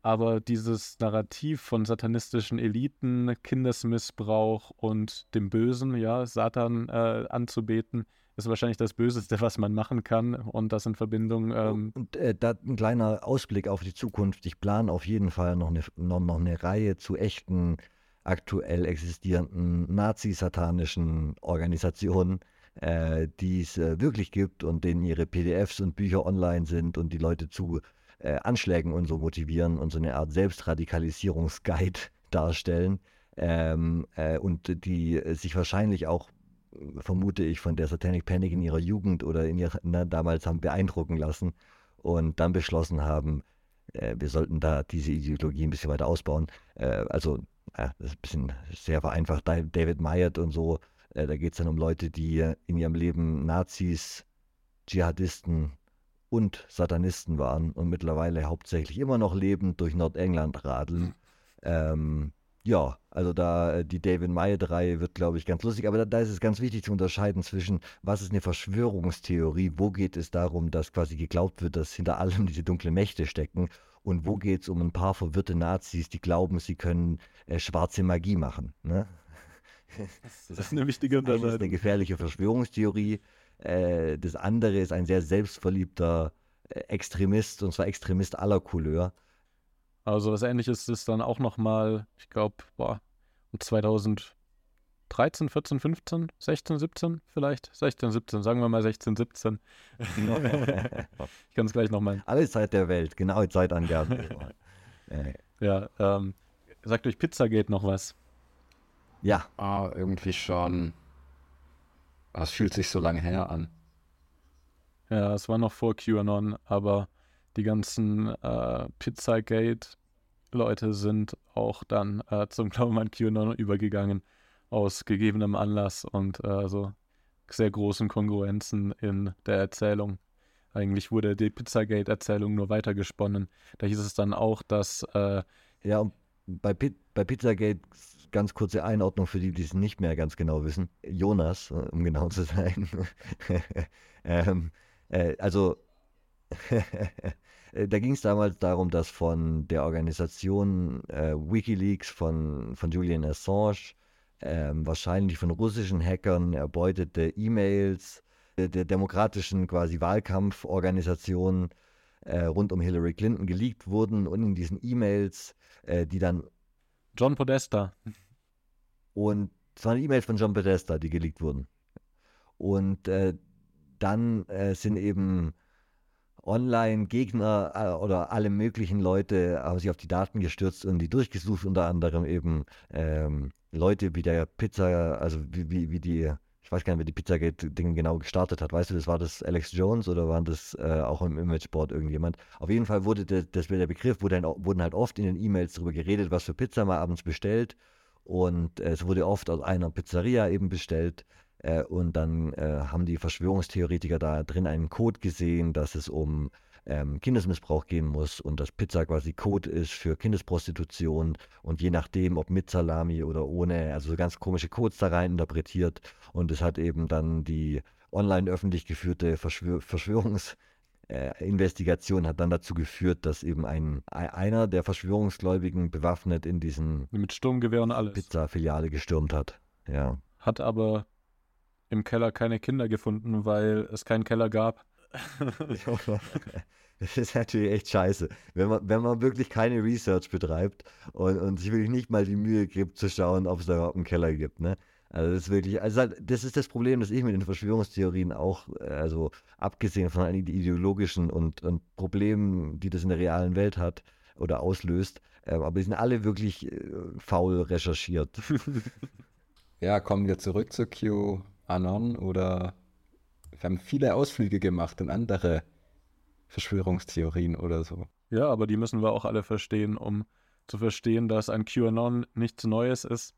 A: Aber dieses Narrativ von satanistischen Eliten, Kindesmissbrauch und dem Bösen, ja, Satan äh, anzubeten, ist wahrscheinlich das Böseste, was man machen kann. Und das in Verbindung.
C: Ähm und äh, da ein kleiner Ausblick auf die Zukunft. Ich plane auf jeden Fall noch eine, noch, noch eine Reihe zu echten, aktuell existierenden nazi-satanischen Organisationen, äh, die es äh, wirklich gibt und denen ihre PDFs und Bücher online sind und die Leute zu äh, Anschlägen und so motivieren und so eine Art Selbstradikalisierungsguide darstellen ähm, äh, und die sich wahrscheinlich auch vermute ich, von der Satanic Panic in ihrer Jugend oder in ihrer, na, damals haben beeindrucken lassen und dann beschlossen haben, äh, wir sollten da diese Ideologie ein bisschen weiter ausbauen. Äh, also, äh, das ist ein bisschen sehr vereinfacht. David Mayert und so, äh, da geht es dann um Leute, die in ihrem Leben Nazis, Dschihadisten und Satanisten waren und mittlerweile hauptsächlich immer noch lebend durch Nordengland radeln. Ähm, ja, also da äh, die David Meyer-Reihe wird, glaube ich, ganz lustig. Aber da, da, ist es ganz wichtig zu unterscheiden zwischen, was ist eine Verschwörungstheorie, wo geht es darum, dass quasi geglaubt wird, dass hinter allem diese dunklen Mächte stecken und wo geht es um ein paar verwirrte Nazis, die glauben, sie können äh, schwarze Magie machen. Ne?
A: Das ist eine wichtige
C: Unterscheidung. Das ist eine gefährliche Verschwörungstheorie. Äh, das andere ist ein sehr selbstverliebter äh, Extremist, und zwar Extremist aller Couleur.
A: Also was ähnliches ist dann auch nochmal, ich glaube, boah, 2013, 14, 15, 16, 17 vielleicht? 16, 17, sagen wir mal 16, 17. ich kann es gleich nochmal.
C: Alle Zeit der Welt, genaue Zeitangaben.
A: ja, ähm, sagt euch Pizzagate noch was?
B: Ja. Ah, irgendwie schon. Es fühlt sich so lange her an.
A: Ja, es war noch vor QAnon, aber die ganzen äh, Pizzagate-Leute sind auch dann äh, zum Glauben an QAnon übergegangen, aus gegebenem Anlass und äh, so sehr großen Kongruenzen in der Erzählung. Eigentlich wurde die Pizzagate-Erzählung nur weitergesponnen. Da hieß es dann auch, dass. Äh,
C: ja, und bei, Pi bei Pizzagate ganz kurze Einordnung für die, die es nicht mehr ganz genau wissen. Jonas, äh, um genau zu sein. ähm, äh, also, äh, da ging es damals darum, dass von der Organisation äh, Wikileaks, von, von Julian Assange, ähm, wahrscheinlich von russischen Hackern erbeutete E-Mails der, der, demokratischen quasi Wahlkampforganisationen äh, rund um Hillary Clinton geleakt wurden und in diesen E-Mails, äh, die dann
A: John Podesta.
C: Und es waren E-Mails von John Podesta, die geleakt wurden. Und äh, dann äh, sind eben Online-Gegner äh, oder alle möglichen Leute haben sich auf die Daten gestürzt und die durchgesucht, unter anderem eben ähm, Leute wie der Pizza, also wie, wie, wie die, ich weiß gar nicht, wer die Pizzagate-Ding genau gestartet hat. Weißt du, das war das Alex Jones oder war das äh, auch im Imageboard irgendjemand? Auf jeden Fall wurde das, das der Begriff, wurde dann, wurden halt oft in den E-Mails darüber geredet, was für Pizza man abends bestellt und äh, es wurde oft aus einer Pizzeria eben bestellt. Äh, und dann äh, haben die Verschwörungstheoretiker da drin einen Code gesehen, dass es um ähm, Kindesmissbrauch gehen muss und dass Pizza quasi Code ist für Kindesprostitution und je nachdem, ob mit Salami oder ohne, also so ganz komische Codes da rein interpretiert und es hat eben dann die online öffentlich geführte Verschwör Verschwörungs- äh, Investigation hat dann dazu geführt, dass eben ein, einer der Verschwörungsgläubigen bewaffnet in diesen
A: mit Sturmgewehr und alles
C: Pizza-Filiale gestürmt hat. Ja.
A: Hat aber im Keller keine Kinder gefunden, weil es keinen Keller gab.
C: das ist natürlich echt scheiße. Wenn man, wenn man wirklich keine Research betreibt und, und sich wirklich nicht mal die Mühe gibt, zu schauen, ob es da überhaupt einen Keller gibt, ne? Also das ist wirklich, also das ist das Problem, das ich mit den Verschwörungstheorien auch, äh, also abgesehen von allen ideologischen und, und Problemen, die das in der realen Welt hat oder auslöst, äh, aber die sind alle wirklich äh, faul recherchiert.
B: Ja, kommen wir zurück zu QAnon oder wir haben viele Ausflüge gemacht in andere Verschwörungstheorien oder so.
A: Ja, aber die müssen wir auch alle verstehen, um zu verstehen, dass ein QAnon nichts Neues ist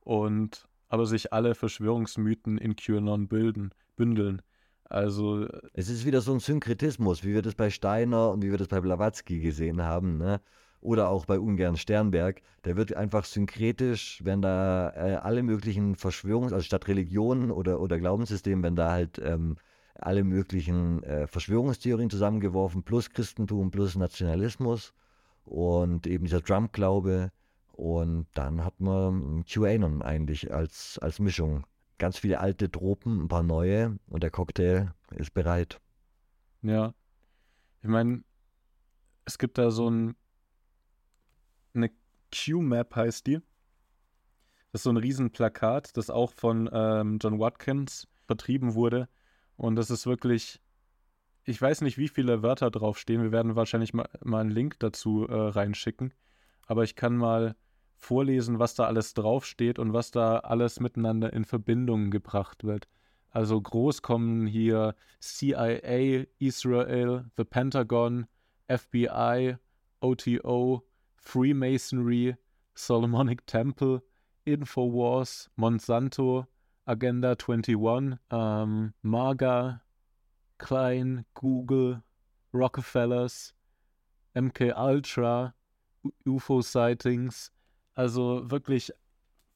A: und aber sich alle Verschwörungsmythen in QAnon bilden, bündeln. Also
C: es ist wieder so ein Synkretismus, wie wir das bei Steiner und wie wir das bei Blavatsky gesehen haben, ne? oder auch bei Ungern Sternberg. Der wird einfach synkretisch, wenn da äh, alle möglichen Verschwörungs-, also statt Religionen oder, oder Glaubenssystemen, wenn da halt ähm, alle möglichen äh, Verschwörungstheorien zusammengeworfen, plus Christentum, plus Nationalismus und eben dieser Trump-Glaube. Und dann hat man QAnon eigentlich als, als Mischung. Ganz viele alte Tropen, ein paar neue und der Cocktail ist bereit.
A: Ja. Ich meine, es gibt da so ein, eine Q-Map heißt die. Das ist so ein Riesenplakat, das auch von ähm, John Watkins vertrieben wurde. Und das ist wirklich, ich weiß nicht, wie viele Wörter draufstehen. Wir werden wahrscheinlich mal, mal einen Link dazu äh, reinschicken. Aber ich kann mal vorlesen, was da alles draufsteht und was da alles miteinander in Verbindung gebracht wird. Also groß kommen hier CIA, Israel, the Pentagon, FBI, OTO, Freemasonry, Solomonic Temple, Infowars, Monsanto, Agenda 21, ähm, Marga, Klein, Google, Rockefellers, MK Ultra, UFO-Sightings, also wirklich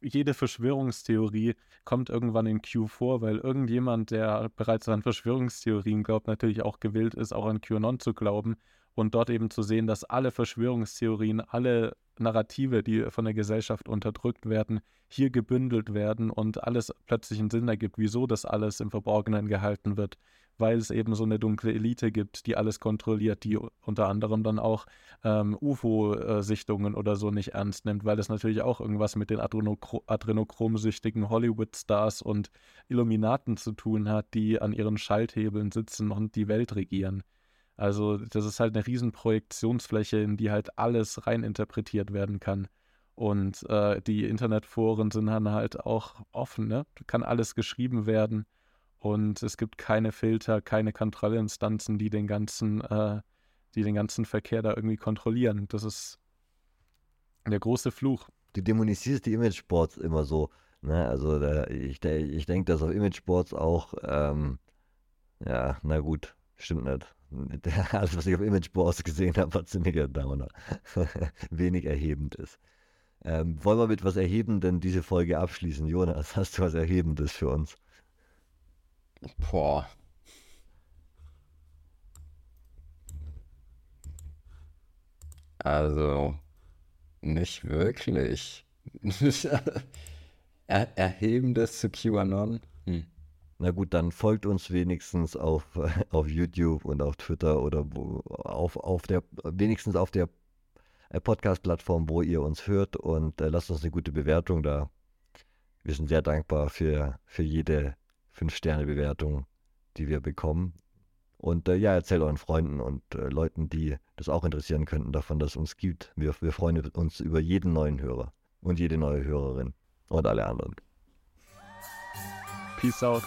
A: jede Verschwörungstheorie kommt irgendwann in Q vor, weil irgendjemand, der bereits an Verschwörungstheorien glaubt, natürlich auch gewillt ist, auch an QAnon zu glauben und dort eben zu sehen, dass alle Verschwörungstheorien, alle Narrative, die von der Gesellschaft unterdrückt werden, hier gebündelt werden und alles plötzlich einen Sinn ergibt, wieso das alles im Verborgenen gehalten wird, weil es eben so eine dunkle Elite gibt, die alles kontrolliert, die unter anderem dann auch ähm, UFO-Sichtungen oder so nicht ernst nimmt, weil es natürlich auch irgendwas mit den adrenochromsüchtigen Hollywood-Stars und Illuminaten zu tun hat, die an ihren Schalthebeln sitzen und die Welt regieren. Also das ist halt eine riesen Projektionsfläche, in die halt alles reininterpretiert werden kann. Und äh, die Internetforen sind dann halt auch offen, ne? Kann alles geschrieben werden. Und es gibt keine Filter, keine Kontrollinstanzen, die den ganzen, äh, die den ganzen Verkehr da irgendwie kontrollieren. Das ist der große Fluch.
C: Du dämonisierst die Imageboards immer so. Ne? Also da, ich, ich denke, dass auf Imageboards auch, ähm, ja, na gut, stimmt nicht. alles, was ich auf Imageboards gesehen habe, war ziemlicher Downer. Wenig erhebend ist. Ähm, wollen wir mit was Erhebendem diese Folge abschließen? Jonas, hast du was Erhebendes für uns?
B: Boah. Also, nicht wirklich. er Erhebendes zu QAnon? Hm.
C: Na gut, dann folgt uns wenigstens auf, auf YouTube und auf Twitter oder auf, auf der, wenigstens auf der äh, Podcast-Plattform, wo ihr uns hört und äh, lasst uns eine gute Bewertung da. Wir sind sehr dankbar für, für jede 5-Sterne-Bewertung, die wir bekommen. Und äh, ja, erzählt euren Freunden und äh, Leuten, die das auch interessieren könnten, davon, dass es uns gibt. Wir, wir freuen uns über jeden neuen Hörer und jede neue Hörerin und alle anderen.
A: Peace out.